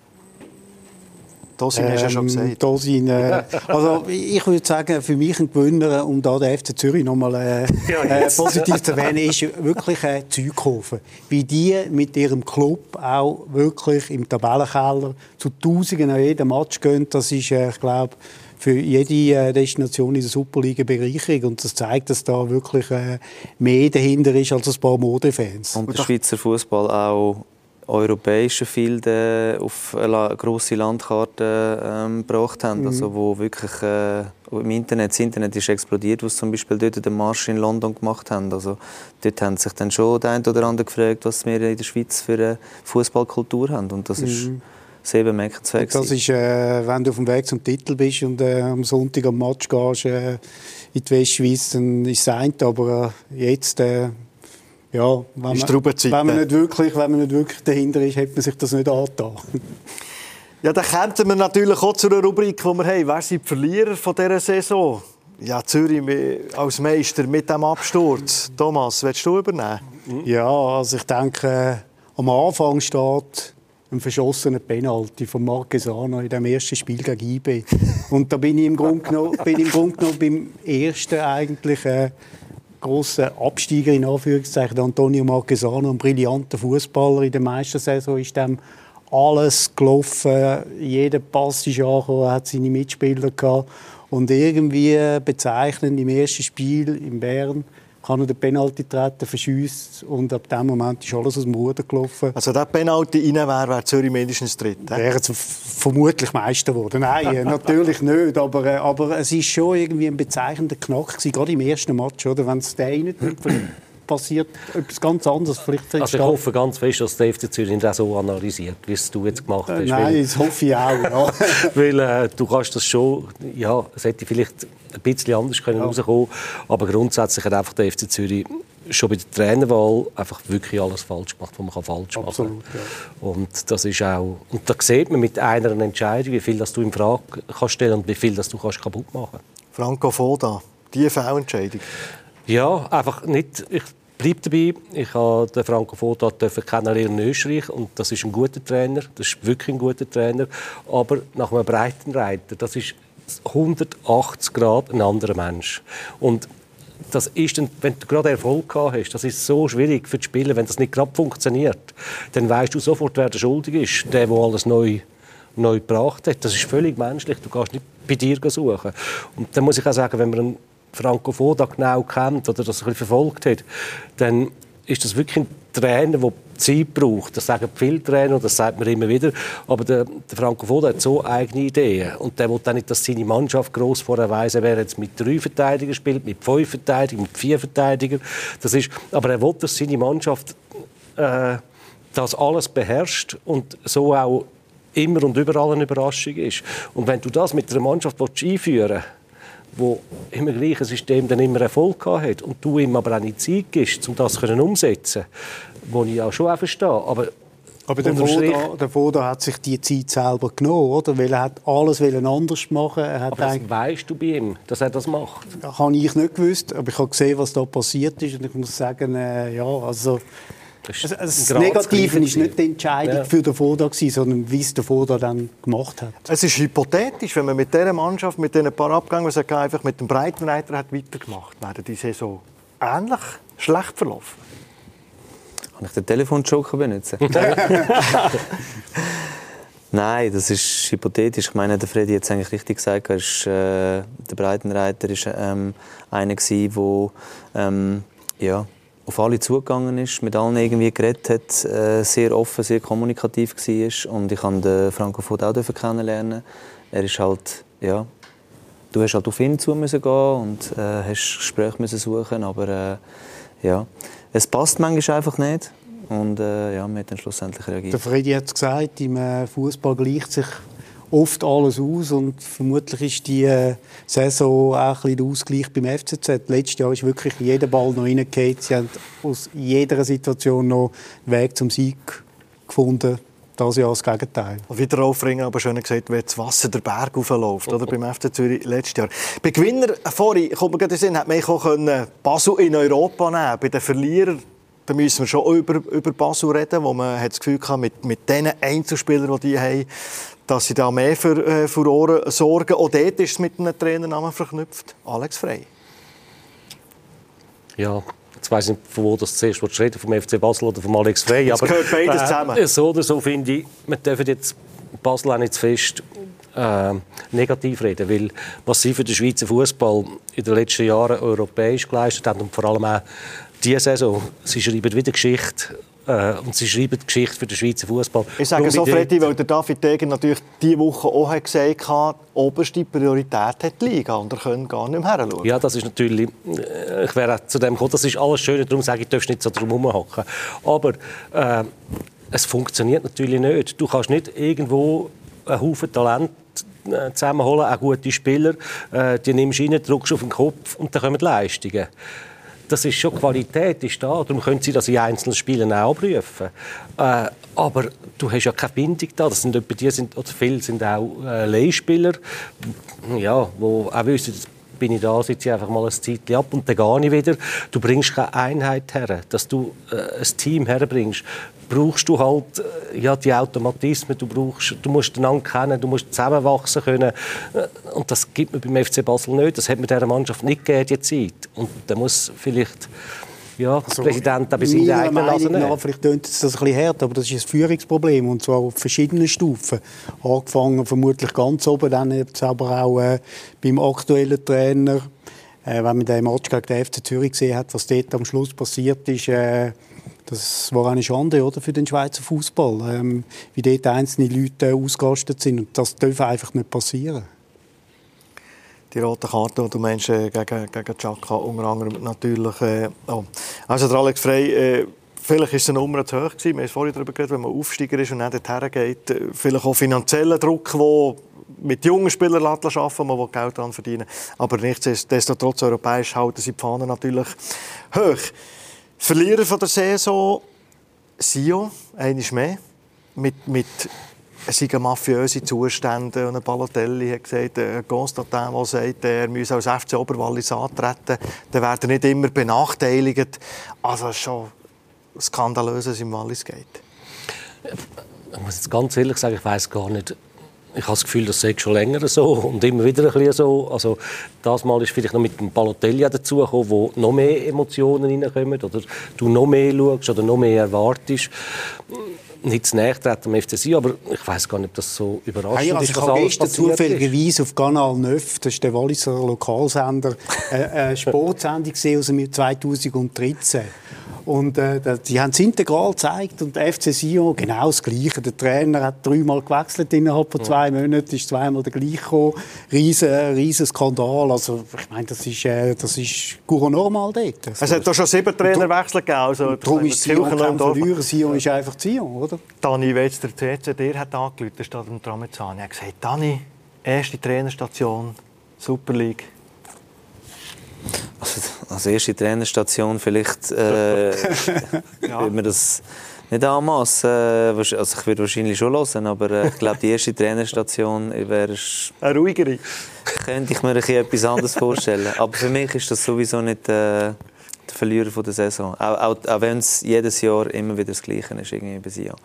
Dosin ähm, hast du ja schon gesagt. Dosin, äh, also ich würde sagen, für mich ein Gewinner, um da den FC Zürich nochmal äh, ja, äh, positiv zu erwähnen, ist wirklich äh, Züghofen. Wie die mit ihrem Club auch wirklich im Tabellenkeller zu Tausenden an jedem Match gehen, das ist, äh, ich glaube, für jede äh, Destination in der Superliga Bereicherung. Und das zeigt, dass da wirklich äh, mehr dahinter ist als ein paar Modefans. Und der Schweizer Fußball auch europäischen Filde auf eine grosse Landkarte ähm, gebracht haben, mhm. also wo wirklich äh, im Internet, das Internet ist explodiert, was zum Beispiel dort den Marsch in London gemacht haben. Also dort haben sich dann schon der eine oder andere gefragt, was wir in der Schweiz für eine Fußballkultur haben und das mhm. ist sehr bemerkenswert. Das ist, äh, wenn du auf dem Weg zum Titel bist und äh, am Sonntag am Match gehst äh, in die Westschweiz, dann ist es ein, aber äh, jetzt äh, ja, wenn man, wenn man, nicht wirklich, wenn man nicht wirklich dahinter ist, hat man sich das nicht angetan. Ja, dann kommen wir natürlich auch zu einer Rubrik, die wir haben. Wer sind die Verlierer von dieser Saison? Ja, Zürich als Meister mit dem Absturz. Thomas, willst du übernehmen? Ja, also ich denke, am Anfang steht ein verschossener Penalty von Marquesano in dem ersten Spiel gegen IB. Und da bin ich im Grunde genommen, bin im Grunde genommen beim ersten eigentlich äh, grossen Absteiger in Anführungszeichen, Antonio Marquesano, ein brillanter Fußballer in der Meistersaison, ist dem alles gelaufen, jeder Pass ist angekommen, hat seine Mitspieler gehabt. Und irgendwie bezeichnend im ersten Spiel in Bern kann er den Penalty treten, verschießt und ab dem Moment ist alles aus dem Ruder gelaufen. Also der Penalty rein wäre, wäre Zürich mindestens dritt? Wäre vermutlich Meister geworden. Nein, natürlich nicht, aber, äh, aber es ist schon irgendwie ein bezeichnender Knack gewesen, gerade im ersten Match, oder? wenn es der eine passiert etwas ganz anderes. Vielleicht also ich hoffe ganz fest, dass der FC Zürich das so analysiert, wie es du jetzt gemacht hast. Äh, nein, das hoffe ich auch. Ja. weil äh, du kannst das schon, ja, es hätte vielleicht ein bisschen anders können ja. rauskommen aber grundsätzlich hat einfach der FC Zürich schon bei der Trainerwahl einfach wirklich alles falsch gemacht, was man falsch machen Absolut, ja. Und das ist auch, und da sieht man mit einer Entscheidung, wie viel das du in Frage kannst stellen und wie viel das du kannst kaputt machen. Franco Foda, diese Fehlentscheidung. Ja, einfach nicht. Ich bleibe dabei. Ich habe den Franco Foda kennenlernen in Österreich und das ist ein guter Trainer. Das ist wirklich ein guter Trainer. Aber nach einem Breitenreiter, das ist 180 Grad ein anderer Mensch. Und das ist, wenn du gerade Erfolg gehabt hast, das ist so schwierig für die Spieler, wenn das nicht gerade funktioniert, dann weißt du sofort, wer der schuldig ist, der, der alles neu neu gebracht hat. Das ist völlig menschlich. Du kannst nicht bei dir suchen. Und dann muss ich auch sagen, wenn man Franco Foda genau kennt oder das ein verfolgt hat, dann ist das wirklich ein Trainer, der Zeit braucht. Das sagen viele Trainer, das sagt man immer wieder. Aber der, der Franco Foda hat so eigene Ideen. Und der will dann nicht, dass seine Mannschaft gross vorher weiss, wer jetzt mit drei Verteidigern spielt, mit fünf Verteidigern, mit vier Verteidigern. Das ist, aber er will, dass seine Mannschaft äh, das alles beherrscht und so auch immer und überall eine Überraschung ist. Und wenn du das mit einer Mannschaft einführen willst, wo im gleichen System dann immer Erfolg hat und du ihm aber auch nicht Zeit gibst, um das umsetzen zu können, ich auch schon auch verstehe. Aber aber der Foda, der Foda hat sich die Zeit selber genommen, oder? Weil er hat alles anders machen. Er hat aber das weißt du bei ihm, dass er das macht? Das habe ich nicht gewusst, aber ich habe gesehen, was da passiert ist und ich muss sagen, äh, ja, also das, das Negative war nicht die Entscheidung ja. für den Vorder, sondern wie es der Vorder dann gemacht hat. Es ist hypothetisch, wenn man mit dieser Mannschaft, mit diesen paar Abgängen, was einfach mit dem Breitenreiter hat weitergemacht wäre die Saison ähnlich schlecht verlaufen. Kann ich den Telefonjoker benutzen? Nein, das ist hypothetisch. Ich meine, der Freddy hat es eigentlich richtig gesagt. Er ist, äh, der Breitenreiter war ähm, einer, der ähm, ja, auf alle zugegangen ist, mit allen irgendwie geredet hat, äh, sehr offen, sehr kommunikativ war. Und ich durfte Franco Food auch kennenlernen. Er ist halt, ja, du hast halt auf ihn zu müssen gehen und äh, hast Gespräche müssen suchen, aber äh, ja, es passt manchmal einfach nicht. Und äh, ja, wir haben dann schlussendlich reagiert. Der Freddy hat es gesagt, im äh, Fußball gleicht sich oft alles aus und vermutlich ist die äh, Saison auch ein bisschen der Ausgleich beim FCZ. Letztes Jahr ist wirklich jeder Ball noch reingegangen. Sie haben aus jeder Situation noch einen Weg zum Sieg gefunden. Das Jahr das Gegenteil. Wieder aufringen, aber schön gesagt, wenn das Wasser der Berg aufläuft, oder beim FC Zürich letztes Jahr. Bei Gewinner, vorhin, kommt mir gerade in den Sinn, hat man auch Basel in Europa nehmen Bei den Verlierern da müssen wir schon über, über Basel reden, wo man hat das Gefühl hatte, mit, mit den Einzelspielern, die die haben, dass sie da mehr für äh, Furore sorgen. Auch dort ist es mit einem Trainernamen verknüpft. Alex Frey. Ja, jetzt weiss ich nicht, von wo das zuerst reden vom FC Basel oder vom Alex Frey. Es gehört beides äh, zusammen. so oder so finde ich, wir dürfen jetzt Basel auch nicht zu fest äh, negativ reden, weil was sie für den Schweizer Fußball in den letzten Jahren europäisch geleistet haben und vor allem auch diese Saison, sie schreiben wieder Geschichte Äh, und sie schreiben die Geschichte für den Schweizer Fußball. Ich sage so, Freddy, weil der David Degen natürlich diese Woche auch hat gesagt hat, oberste Priorität hat die Liga und er können gar nicht mehr hinschauen. Ja, das ist natürlich, äh, ich wäre zu dem gekommen, das ist alles schön, darum sage ich, du darfst nicht so drum herumhocken. Aber äh, es funktioniert natürlich nicht. Du kannst nicht irgendwo einen Haufen Talent äh, zusammenholen, auch gute Spieler, die nimmst du rein, drückst auf den Kopf und dann kommen die Leistungen das ist schon Qualität ist da. Darum können Sie das in einzelnen Spielen auch prüfen. Äh, aber du hast ja keine Bindung da. Das sind etwa die sind oder viele sind auch äh, Leihspieler, ja, wo auch wissen, bin ich da, sitze ich einfach mal ein Zeitchen ab und dann gehe ich wieder. Du bringst keine Einheit her, dass du äh, ein Team herbringst brauchst du halt äh, ja, die Automatismen, du, brauchst, du musst einander kennen, du musst zusammenwachsen können. Äh, und das gibt man beim FC Basel nicht. Das hat man dieser Mannschaft nicht gegeben, die Zeit. Und da muss vielleicht ja, also, der Präsident ein bisschen in die eigene Nase nehmen. Vielleicht klingt es das ein bisschen hart, aber das ist ein Führungsproblem und zwar auf verschiedenen Stufen. Angefangen vermutlich ganz oben, dann jetzt aber auch äh, beim aktuellen Trainer. Äh, wenn man den Match gegen den FC Zürich gesehen hat, was dort am Schluss passiert ist, äh, das war eine Schande oder, für den Schweizer Fußball, ähm, wie dort einzelne Leute ausgerastet sind. Und das darf einfach nicht passieren. Die rote Karte, die du meinst, äh, gegen, gegen Chaka, unter anderem natürlich. Äh, oh. Also der Alex Frey, äh, vielleicht ist die Nummer zu hoch gewesen. Wir haben vorhin darüber geredet, wenn man Aufsteiger ist und nicht dorthin geht. Äh, vielleicht auch finanzieller Druck, der mit jungen Spielern arbeiten, man Geld daran verdienen. Aber nichtsdestotrotz, europäisch halten sie die Fahnen natürlich hoch. Verlierer von der Saison, Sio, einmal mehr, mit, mit es seien mafiöse. Und ein Balotelli hat gesagt, ein Constantin, der sagt, er müsse als FC Oberwallis antreten, dann wird er nicht immer benachteiligt. Also es ist schon skandalös, was im Wallis geht. Ich muss jetzt ganz ehrlich sagen, ich weiß gar nicht, ich habe das Gefühl, das sei schon länger so und immer wieder ein bisschen so. Also das Mal ist vielleicht noch mit dem Balotelli dazugekommen, wo noch mehr Emotionen reinkommen oder du noch mehr schaust oder noch mehr erwartest. Nicht zu näher treten am FCC, aber ich weiß gar nicht, ob das so überraschend hey, also ist, was Ich habe gestern zufälligerweise auf Kanal 9, das ist der Walliser Lokalsender, äh, eine Sportsendung gesehen aus dem Jahr 2013. Und äh, die haben es integral gezeigt und der FC Sion genau das Gleiche. Der Trainer hat dreimal gewechselt innerhalb von zwei Monaten, ist zweimal der gleiche gekommen. Riesen, riesen Skandal. Also ich meine, das ist, äh, das ist normal dort. Es hat da schon sieben Trainerwechsel gegeben. Also, darum ist Sion kein Verlierer. Sion ist einfach Sion, oder? Dani, jetzt der CC dir hat angerufen, der steht am Tramezzani, er hat gesagt, Dani, erste Trainerstation, Super League also, als erste Trainerstation vielleicht äh, ja. würde man das nicht anmassen. Äh, also ich würde wahrscheinlich schon hören, aber äh, ich glaube, die erste Trainerstation wäre... Eine ruhigere? Könnte ich mir etwas anderes vorstellen. Aber für mich ist das sowieso nicht... Äh, der Verlierer von der Saison. Auch, auch, auch wenn es jedes Jahr immer wieder das Gleiche ist, irgendwie bei Sion.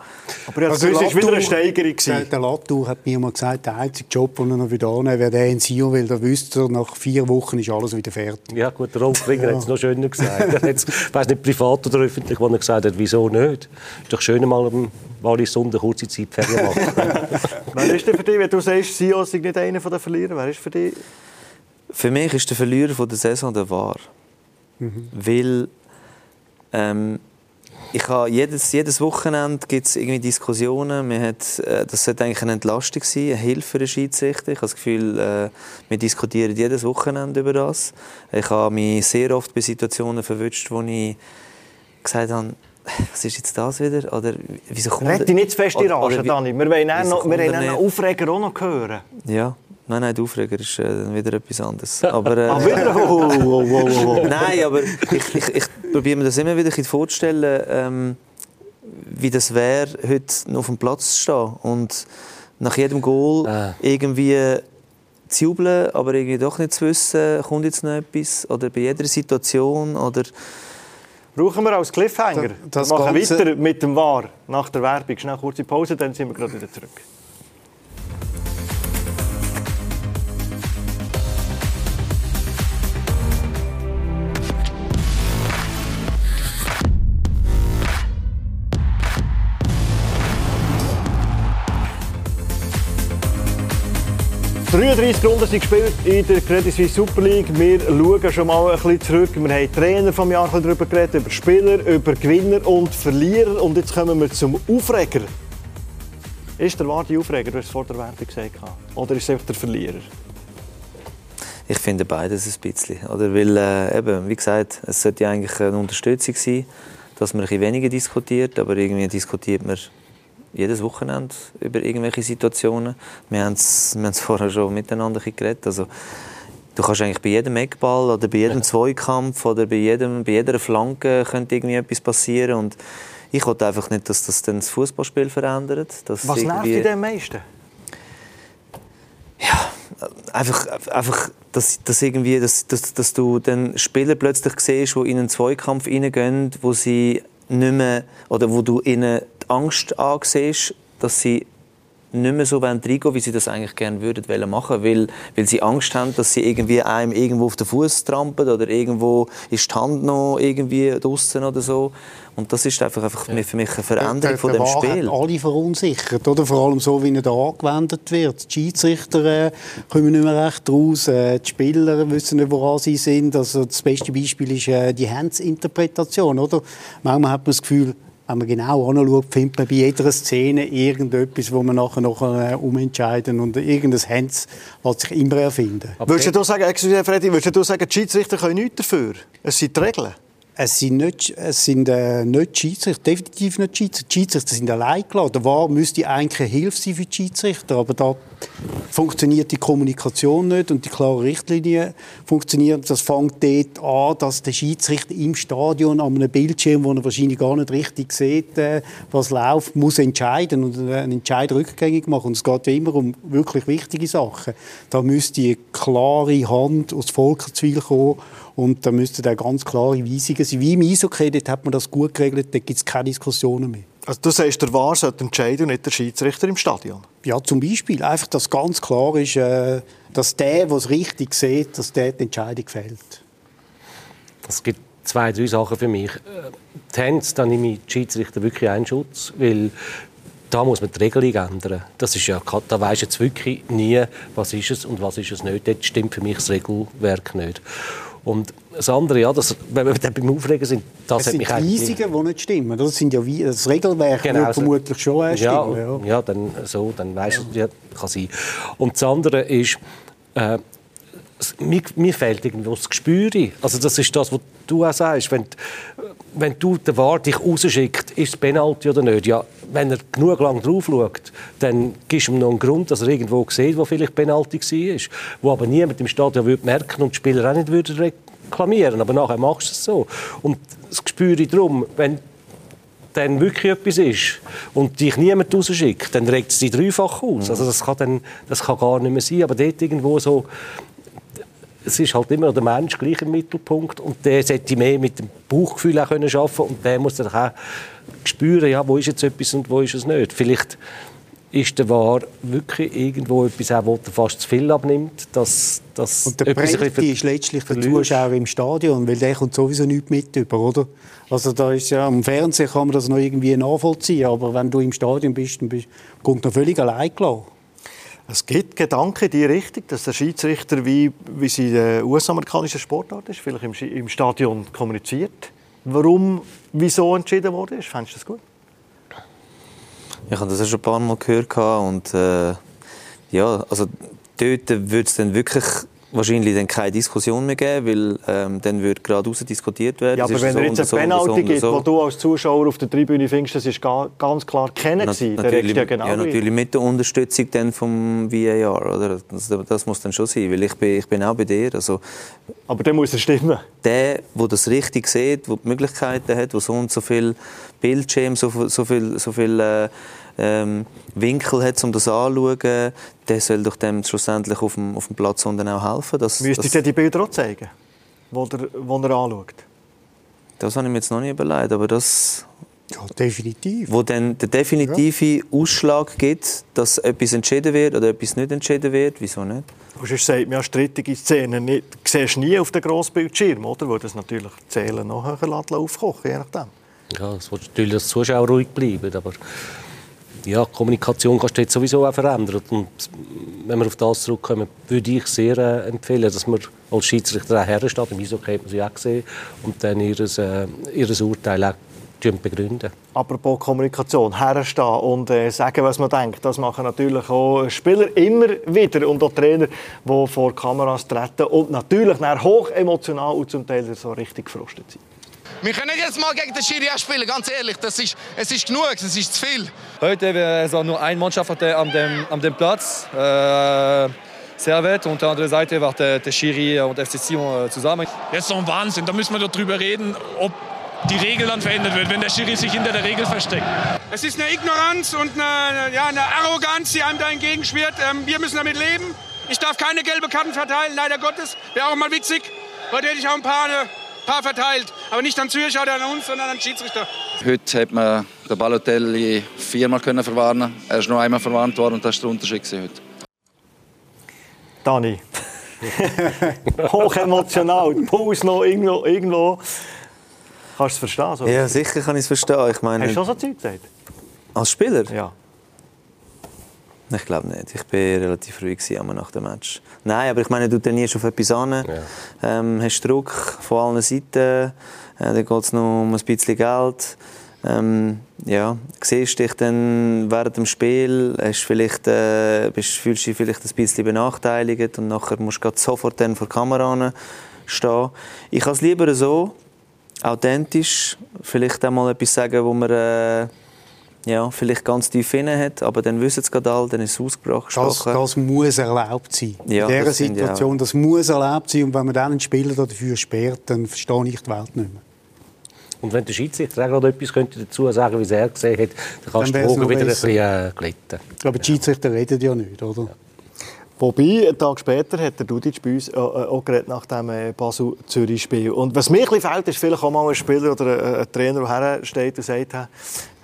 Aber also es war wieder eine Steigerung. Der, der Latour hat mir mal gesagt, der einzige Job, den er noch wieder annehmen wer der in Sion will, da wüsste er, nach vier Wochen ist alles wieder fertig. Ja gut, der Rolf Klinger ja. hat es noch schöner gesagt. Er ich weiß nicht, privat oder öffentlich, wo er gesagt hat, wieso nicht. Es ist doch schön, mal am Wallis Sonntag kurze Zeit Ferien machen. wer ist denn für dich, wenn du sagst, Sion ist nicht einer der Verlierer, wer ist für dich? Für mich ist der Verlierer von der Saison der War. Mhm. Weil ähm, ich habe jedes, jedes Wochenende gibt es irgendwie Diskussionen. Man hat, äh, das sollte eigentlich eine Entlastung sein, eine Hilfe für den Schiedsrichter. Ich habe das Gefühl, äh, wir diskutieren jedes Wochenende über das. Ich habe mich sehr oft bei Situationen verwünscht, wo ich gesagt habe, was ist jetzt das wieder? Oder wieso kommt Red dich nicht zu fest in Rage, Dani. Wir wollen noch, wir wollen einen Aufreger auch noch hören. Ja. Nein, nein, der Aufreger ist äh, wieder etwas anderes. Aber, äh, ah, wieder? Oh, oh, oh, nein, aber ich, ich, ich probiere mir das immer wieder vorzustellen, ähm, wie das wäre, heute noch auf dem Platz zu stehen und nach jedem Goal äh. irgendwie zu jubeln, aber irgendwie doch nicht zu wissen, kommt jetzt noch etwas oder bei jeder Situation oder Brauchen wir als Cliffhanger. Das, das wir machen Ganze... weiter mit dem War nach der Werbung. Schnell kurze Pause, dann sind wir gerade wieder zurück. 33 Runden sind gespielt in der Credit Suisse Super League. Wir schauen schon mal ein bisschen zurück. Wir haben Trainer vom Jahr darüber geredet, über Spieler, über Gewinner und Verlierer. Und jetzt kommen wir zum Aufreger. Ist der Wart Aufreger, du hast es vor der Wertung gesagt, oder ist es einfach der Verlierer? Ich finde beides ein bisschen. Oder weil, äh, eben, wie gesagt, es sollte eigentlich eine Unterstützung sein, dass man ein bisschen weniger diskutiert, aber irgendwie diskutiert man jedes Wochenende über irgendwelche Situationen. Wir haben es vorher schon miteinander geredet. Also, du kannst eigentlich bei jedem Eckball oder bei jedem Zweikampf oder bei, jedem, bei jeder Flanke könnte irgendwie etwas passieren und ich wollte einfach nicht, dass das dann das Fußballspiel verändert. Was nervt dich am meisten? Ja, einfach, einfach dass, dass, irgendwie, dass, dass, dass du dann Spieler plötzlich siehst, die in einen Zweikampf reingehen, wo sie nicht mehr, oder wo du ihnen Angst ansiehst, dass sie nicht mehr so reingehen wie sie das eigentlich gerne würden machen weil, weil sie Angst haben, dass sie irgendwie einem irgendwo auf den Fuß trampeln oder irgendwo ist die Hand noch irgendwie draußen oder so. Und das ist einfach, einfach für mich eine Veränderung der, der, von dem Spiel. Alle verunsichert, oder? Vor allem so, wie er da angewendet wird. Die Schiedsrichter äh, kommen nicht mehr recht raus, äh, die Spieler wissen nicht, woran sie sind. Also das beste Beispiel ist äh, die Handsinterpretation, oder? Manchmal hat man das Gefühl, wenn man genau anschaut, findet man bei jeder Szene irgendetwas, wo man nachher noch äh, umentscheiden und irgendein Hands lässt sich immer erfinden. Würdest du sagen, Freddy, würdest du sagen, die Schiedsrichter können nichts dafür? Es sind die Regeln. Es sind nicht, es sind, äh, nicht Schiedsrichter, definitiv nicht Schiedsrichter. Die Schiedsrichter sind allein gelassen. Der VAR müsste eigentlich eine Hilfe sein für die Schiedsrichter, aber da funktioniert die Kommunikation nicht und die klaren Richtlinien funktionieren. Das fängt dort an, dass der Schiedsrichter im Stadion an einem Bildschirm, wo er wahrscheinlich gar nicht richtig sieht, äh, was läuft, muss entscheiden und einen Entscheid rückgängig machen. Und es geht wie immer um wirklich wichtige Sachen. Da müsste eine klare Hand aus Volkswil kommen und da müssten da ganz klare Weisungen sein. Wie im Eishockey, dort hat man das gut geregelt, da gibt es keine Diskussionen mehr. Also du sagst, der VAR sollte entscheiden und nicht der Schiedsrichter im Stadion? Ja, zum Beispiel. Einfach, dass ganz klar ist, äh, dass der, der es richtig sieht, dass der die Entscheidung fällt. Es gibt zwei, drei Sachen für mich. Die Hands, da nehme ich die Schiedsrichter wirklich einen Schutz, weil da muss man die Regelung ändern. Das ist ja, da weisst jetzt wirklich nie, was ist es und was ist es nicht. Dort stimmt für mich das Regelwerk nicht. Und das andere, ja, das, wenn wir dann beim Aufregen sind, das es hat mich sind Weisungen, die nicht stimmen. Das sind ja wie, das Regelwerk genau, wird vermutlich schon äh, stimmen. Ja, ja. ja, dann so, dann weißt du, ja, kann sein. Und das andere ist, äh, mir, mir, fehlt irgendwo das Gespür. Also das ist das, was du auch sagst. Wenn, wenn du den Wart dich rausschickt, ist es Penalty oder nicht? Ja, wenn er genug lang drauf schaut, dann gibst du ihm noch einen Grund, dass er irgendwo sieht, wo vielleicht Penalty war. Wo aber niemand im Stadion würde merken und die Spieler auch nicht würden reklamieren. Aber nachher machst du es so. Und das Gespür darum, wenn dann wirklich etwas ist und dich niemand rausschickt, dann regt es dich dreifach aus. Also das kann, dann, das kann gar nicht mehr sein. Aber dort irgendwo so es ist halt immer der Mensch gleich im Mittelpunkt und der sollte mehr mit dem Bauchgefühl auch können arbeiten und der muss dann auch spüren, ja, wo ist jetzt etwas und wo ist es nicht. Vielleicht ist der Wahr wirklich irgendwo etwas, auch, wo er fast zu viel abnimmt. Dass, dass und der Breite ist letztlich der Zuschauer im Stadion, weil der kommt sowieso nichts mit über, oder? Also da ist ja, am Fernsehen kann man das noch irgendwie nachvollziehen, aber wenn du im Stadion bist, dann bist, kommt noch völlig allein gelassen. Es gibt Gedanken in die Richtung, dass der Schiedsrichter, wie, wie sie in der US-amerikanischen Sportart ist, vielleicht im, im Stadion kommuniziert. Warum, wieso entschieden wurde. Fändest du das gut? Ich habe das ja schon ein paar Mal gehört und äh, ja, also dort würde es dann wirklich wahrscheinlich dann keine Diskussion mehr geben, weil ähm, dann würde gerade diskutiert werden. Ja, aber wenn so es jetzt eine Penalty so gibt, so. wo du als Zuschauer auf der Tribüne findest, das ist ganz klar kennen Na, gewesen, natürlich, ja, genau ja, natürlich mit der Unterstützung dann vom VAR, oder? Das, das, muss dann schon sein, weil ich bin, ich bin auch bei dir. Also, aber dann muss er stimmen. Der, der das richtig sieht, der die Möglichkeiten hat, der so und so viel Bildschirm, so, so viel, so viel äh, ähm, Winkel hat, um das anzuschauen, der soll doch dem schlussendlich auf dem, auf dem Platz und dann auch helfen. Dass, Müsste ich dir die Bilder auch zeigen, die er, wo er anschaut? Das habe ich mir jetzt noch nicht überlegt, aber das... Ja, definitiv. Wo dann der definitive ja. Ausschlag gibt, dass etwas entschieden wird oder etwas nicht entschieden wird, wieso nicht? Du hast gesagt, wir haben strittige Szenen nicht, siehst nie auf dem Grossbildschirm, oder? Wo das natürlich Zählen noch höher aufkochen, je nachdem. Ja, es wird natürlich dass Zuschauer ruhig bleiben, aber ja, Kommunikation kannst du jetzt sowieso auch verändern. Und wenn wir auf das zurückkommen, würde ich sehr äh, empfehlen, dass man als Schiedsrichter auch hersteht. Im Eishockey hat man sie auch gesehen. Und dann ihr, äh, ihr Urteil auch begründen. Apropos Kommunikation, herstehen und äh, sagen, was man denkt, das machen natürlich auch Spieler immer wieder und auch Trainer, die vor Kameras treten und natürlich hoch emotional und zum Teil so richtig gefrustet sind. Wir können jetzt mal gegen den Schiri spielen, ganz ehrlich. Das ist, es ist genug, es ist zu viel. Heute ist auch nur eine Mannschaft an dem, an dem Platz. Äh, Servet und auf der anderen Seite war der, der Schiri und FC Sion äh, zusammen. Das ist doch ein Wahnsinn. Da müssen wir doch drüber reden, ob die Regel dann verändert wird, wenn der Schiri sich hinter der Regel versteckt. Es ist eine Ignoranz und eine, ja, eine Arroganz, die einem da entgegenschwirrt. Ähm, wir müssen damit leben. Ich darf keine gelbe Karten verteilen, leider Gottes. Wäre auch mal witzig. Heute hätte ich auch ein paar, ein paar verteilt. Aber nicht an Zürcher oder an uns, sondern an Schiedsrichter. Heute hat man den Balotelli viermal können verwarnen. Er ist nur einmal verwarnt worden und das war der Unterschied heute. Dani. Hochemotional. Puls noch irgendwo. irgendwo Kannst du es verstehen? So? Ja, sicher kann ich es verstehen. Ich meine, Hast du schon so Zeug gesagt? Als Spieler? Ja. Ich glaube nicht. Ich war relativ ruhig nach dem Match. Nein, aber ich meine, du trainierst auf etwas an, ja. ähm, hast Druck von allen Seiten, äh, dann geht es noch um ein bisschen Geld. Ähm, ja, siehst dich dann während dem Spiel, hast vielleicht, äh, bist, fühlst dich vielleicht ein bisschen benachteiligt und nachher musst du sofort dann vor der Kamera stehen. Ich habe es lieber so, authentisch, vielleicht einmal etwas sagen, wo man äh, ja, vielleicht ganz tief inne hat, aber dann wissen es gerade alle, dann ist es ausgebracht. Das, das muss erlaubt sein. Ja, In dieser Situation, das muss erlaubt sein und wenn man dann einen Spieler dafür sperrt, dann verstehe ich die Welt nicht mehr. Und wenn der Schiedsrichter auch gerade etwas könnte dazu sagen, wie es er gesehen hat, dann kannst dann du die Wogen wieder ein bisschen äh, glätten. Aber die Schiedsrichter reden ja nicht, oder? Ja. Wobei, einen Tag später hat der Dudic bei uns äh, äh, auch geredet nach dem äh, Basel-Zürich-Spiel. Und was mir ein fehlt, ist vielleicht auch mal ein Spieler oder ein Trainer, der hersteht und sagt,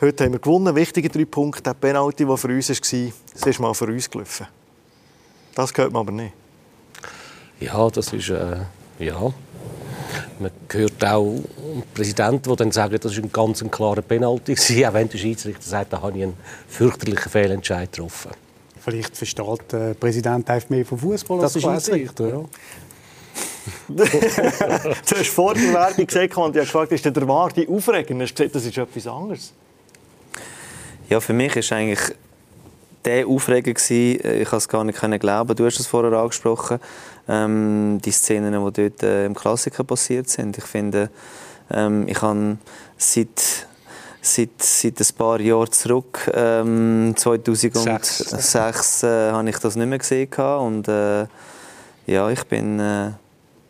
heute haben wir gewonnen, wichtige drei Punkte, der Penalty, der für uns war, es ist mal für uns gelaufen. Das gehört man aber nicht. Ja, das ist... Äh, ja. Man hört auch Präsidenten, die dann sagen, das ist ein ganz klarer Penalty, auch wenn der Schiedsrichter sagt, da habe ich einen fürchterlichen Fehlentscheid getroffen. Vielleicht versteht der Präsident einfach mehr vom Fußball als der Schiedsrichter. Ja. du hast vor der Werbung gesagt und ich habe gefragt, ist der Warte aufregend? Du hast gesagt, das ist etwas anderes. Ja, für mich war eigentlich der Aufreger ich konnte es gar nicht glauben. Du hast es vorher angesprochen, ähm, die Szenen, die dort äh, im Klassiker passiert sind. Ich finde, ähm, ich habe seit seit, seit ein paar Jahren zurück. Ähm, 2006 äh, habe ich das nicht mehr gesehen. Und äh, ja, ich bin... Äh,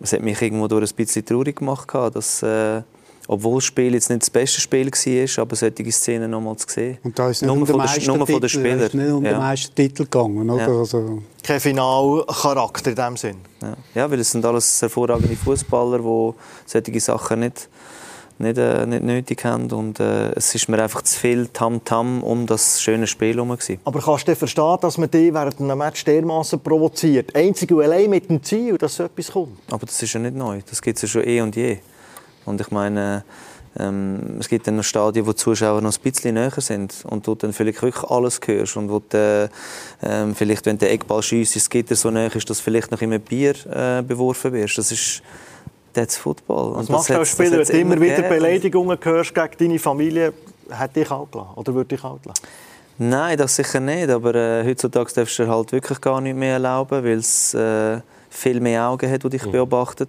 es hat mich irgendwo durch ein bisschen traurig gemacht, dass... Äh, obwohl das Spiel jetzt nicht das beste Spiel war, aber solche Szenen noch mal zu sehen. Und da ist nicht nur um den Meistertitel, von den Spielern. Ist nicht um ja. den Meistertitel gegangen, oder? Ja. Also. Kein Finalcharakter in dem Sinn. Ja. ja, weil es sind alles hervorragende Fußballer, die solche Sachen nicht nicht, äh, nicht nötig haben. Und äh, es ist mir einfach zu viel Tam-Tam um das schöne Spiel herum. Aber kannst du verstehen, dass man dich während einem Match dermaßen provoziert? Einzig und allein mit dem Ziel, dass so etwas kommt? Aber das ist ja nicht neu. Das gibt es ja schon eh und je. Und ich meine, ähm, es gibt dann noch Stadien, wo die Zuschauer noch ein bisschen näher sind und du dann vielleicht wirklich alles hörst und wo du, ähm, vielleicht, wenn der Eckball schießt, es Gitter so näher ist, dass vielleicht noch immer Bier äh, beworfen wirst. Das ist that's Football. Was machst du als Spieler, wenn du immer wieder gegeben. Beleidigungen hörst gegen deine Familie? Hätte dich auch gelassen? Oder würde dich auch lassen? Nein, das sicher nicht. Aber äh, heutzutage darfst du dir halt wirklich gar nicht mehr erlauben, weil es äh, viel mehr Augen hat, die dich mhm. beobachten.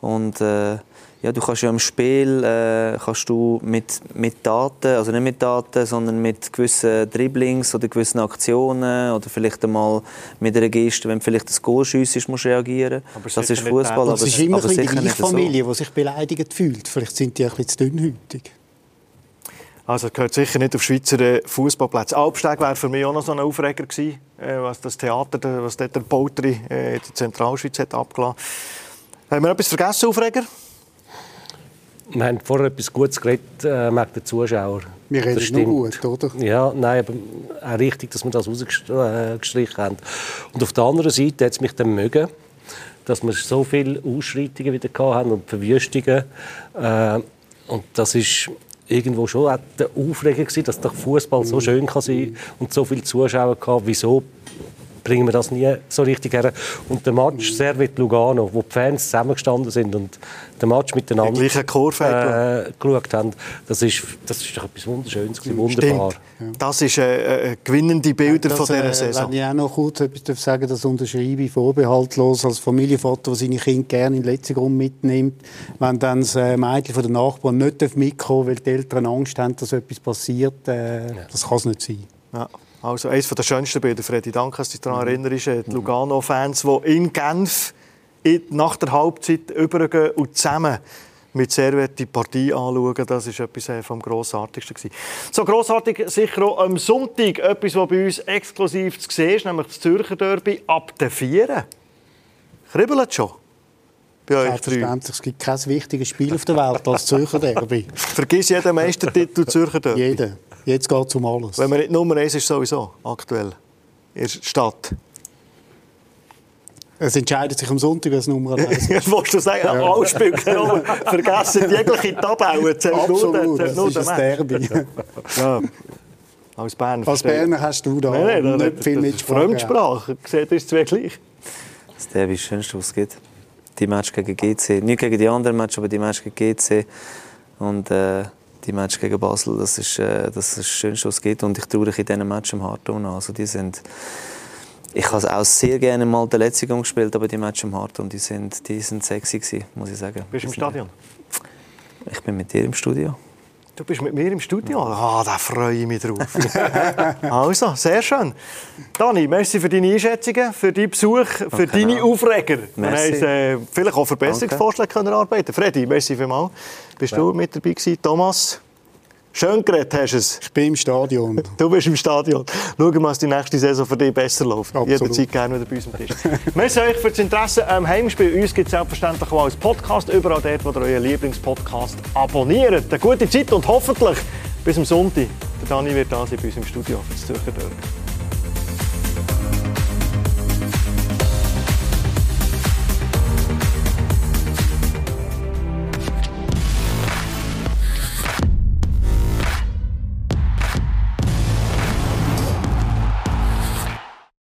Und äh, ja, du kannst ja im Spiel äh, kannst du mit, mit Daten, also nicht mit Daten, sondern mit gewissen Dribblings oder gewissen Aktionen oder vielleicht einmal mit einer Geste, wenn vielleicht ein Goal ist, musst du reagieren. Aber das ist Fußball. Aber es ist immer aber die gleiche Familie, so. die sich beleidigt fühlt. Vielleicht sind die ein bisschen zu dünnhütig. Also das gehört sicher nicht auf Schweizer äh, Fußballplätze. Albsteg wäre für mich auch noch so ein Aufreger gewesen, äh, was das Theater, was dort der Poultry äh, in der Zentralschweiz hat abgelassen. Haben wir etwas vergessen, Aufreger? Wir haben vorher etwas Gutes geredet äh, mit den Zuschauern. Wir reden nur gut, oder? Ja, nein, aber auch richtig, dass wir das rausgestrichen haben. Und auf der anderen Seite hat es mich dann mögen, dass wir so viele Ausschreitungen wieder hatten und Verwüstungen. Äh, und das ist irgendwo schon auch der Aufreger gewesen, dass der Fußball so schön kann sein und so viele Zuschauer hatte. Wieso bringen wir das nie so richtig her. Und der Match Servet Lugano, wo die Fans zusammengestanden sind und den Match miteinander Die gleiche Kurve äh, geschaut haben, das ist, das ist doch etwas Wunderschönes, gewesen, wunderbar. Stimmt. Das ist äh, äh, gewinnende Bilder Das, von dieser äh, Saison. Wenn ich auch noch kurz etwas darf sagen das unterschreibe ich vorbehaltlos als Familienvater, der seine Kinder gerne in den letzten Grund mitnimmt. Wenn dann das äh, Mädchen von den Nachbarn nicht mitkommen weil die Eltern Angst haben, dass etwas passiert, äh, das kann es nicht sein. Ja. Also eines der schönsten Bilder, Freddy. Danke, dass du dich daran erinnerst. äh, Die Lugano-Fans, die in Genf nach der Halbzeit übergehen und zusammen mit Servet die Partie anschauen, das ist etwas äh, vom Grossartigsten. So grossartig sicher auch am Sonntag etwas, was bei uns exklusiv zu sehen ist, nämlich das Zürcher Derby ab der Vieren. Kribbelt schon. Selbstverständlich, es gibt kein wichtiges Spiel auf der Welt als Zürcher Derby. Vergiss jeden Meistertitel Zürcher Derby. Jeder. Jetzt geht es um alles. Wenn man nicht Nummer 1 ist, sowieso aktuell in der Stadt. Es entscheidet sich am Sonntag, wer Nummer 1 ist. Willst du sagen, ja. alle Spiele genommen, vergessen jegliche Tabellen, Absolut, das nur ist der ein Match. Derby. Ja. Als Berner. Als. Berner hast du da Nein, nein, das, nicht viel Mitsprache. Fremdsprache. Seht ihr es zwei gleich? Das Derby ist das Schönste, was es gibt. Die Match gegen GC. Nicht gegen die anderen Matches, aber die Match gegen GC. Und äh, die Match gegen Basel, das ist, äh, das ist das Schönste, was es gibt. Und ich traue in diesen Match im Hartton an. Also die sind... Ich habe auch sehr gerne mal die letzte Gang gespielt, aber die Match im Hartton, die sind, die sind sexy gewesen, muss ich sagen. Bist du im Stadion? Ich bin mit dir im Studio. Du bist mit mir im Studio. Ah, da freue ich mich drauf. also, sehr schön. Dani, merci für deine Einschätzungen, für deinen Besuch, für Okay, deine ja. Aufreger. Merci. Wir haben äh, vielleicht auch Verbesserungsvorschläge können arbeiten. Freddy, merci vielmals. Bist du mit dabei gewesen? Thomas? Schön geredet hast du es. Ich bin im Stadion. Du bist im Stadion. Schauen wir, was die nächste Saison für dich besser läuft. Absolut. Jederzeit gerne wieder bei uns am Tisch. Merci euch für das Interesse am Heimspiel. Uns gibt es selbstverständlich auch als Podcast überall dort, wo ihr euren Lieblingspodcast abonniert. Eine gute Zeit und hoffentlich bis am Sonntag. Der Dani wird da sein bei uns im Studio für das Zürcher Derby.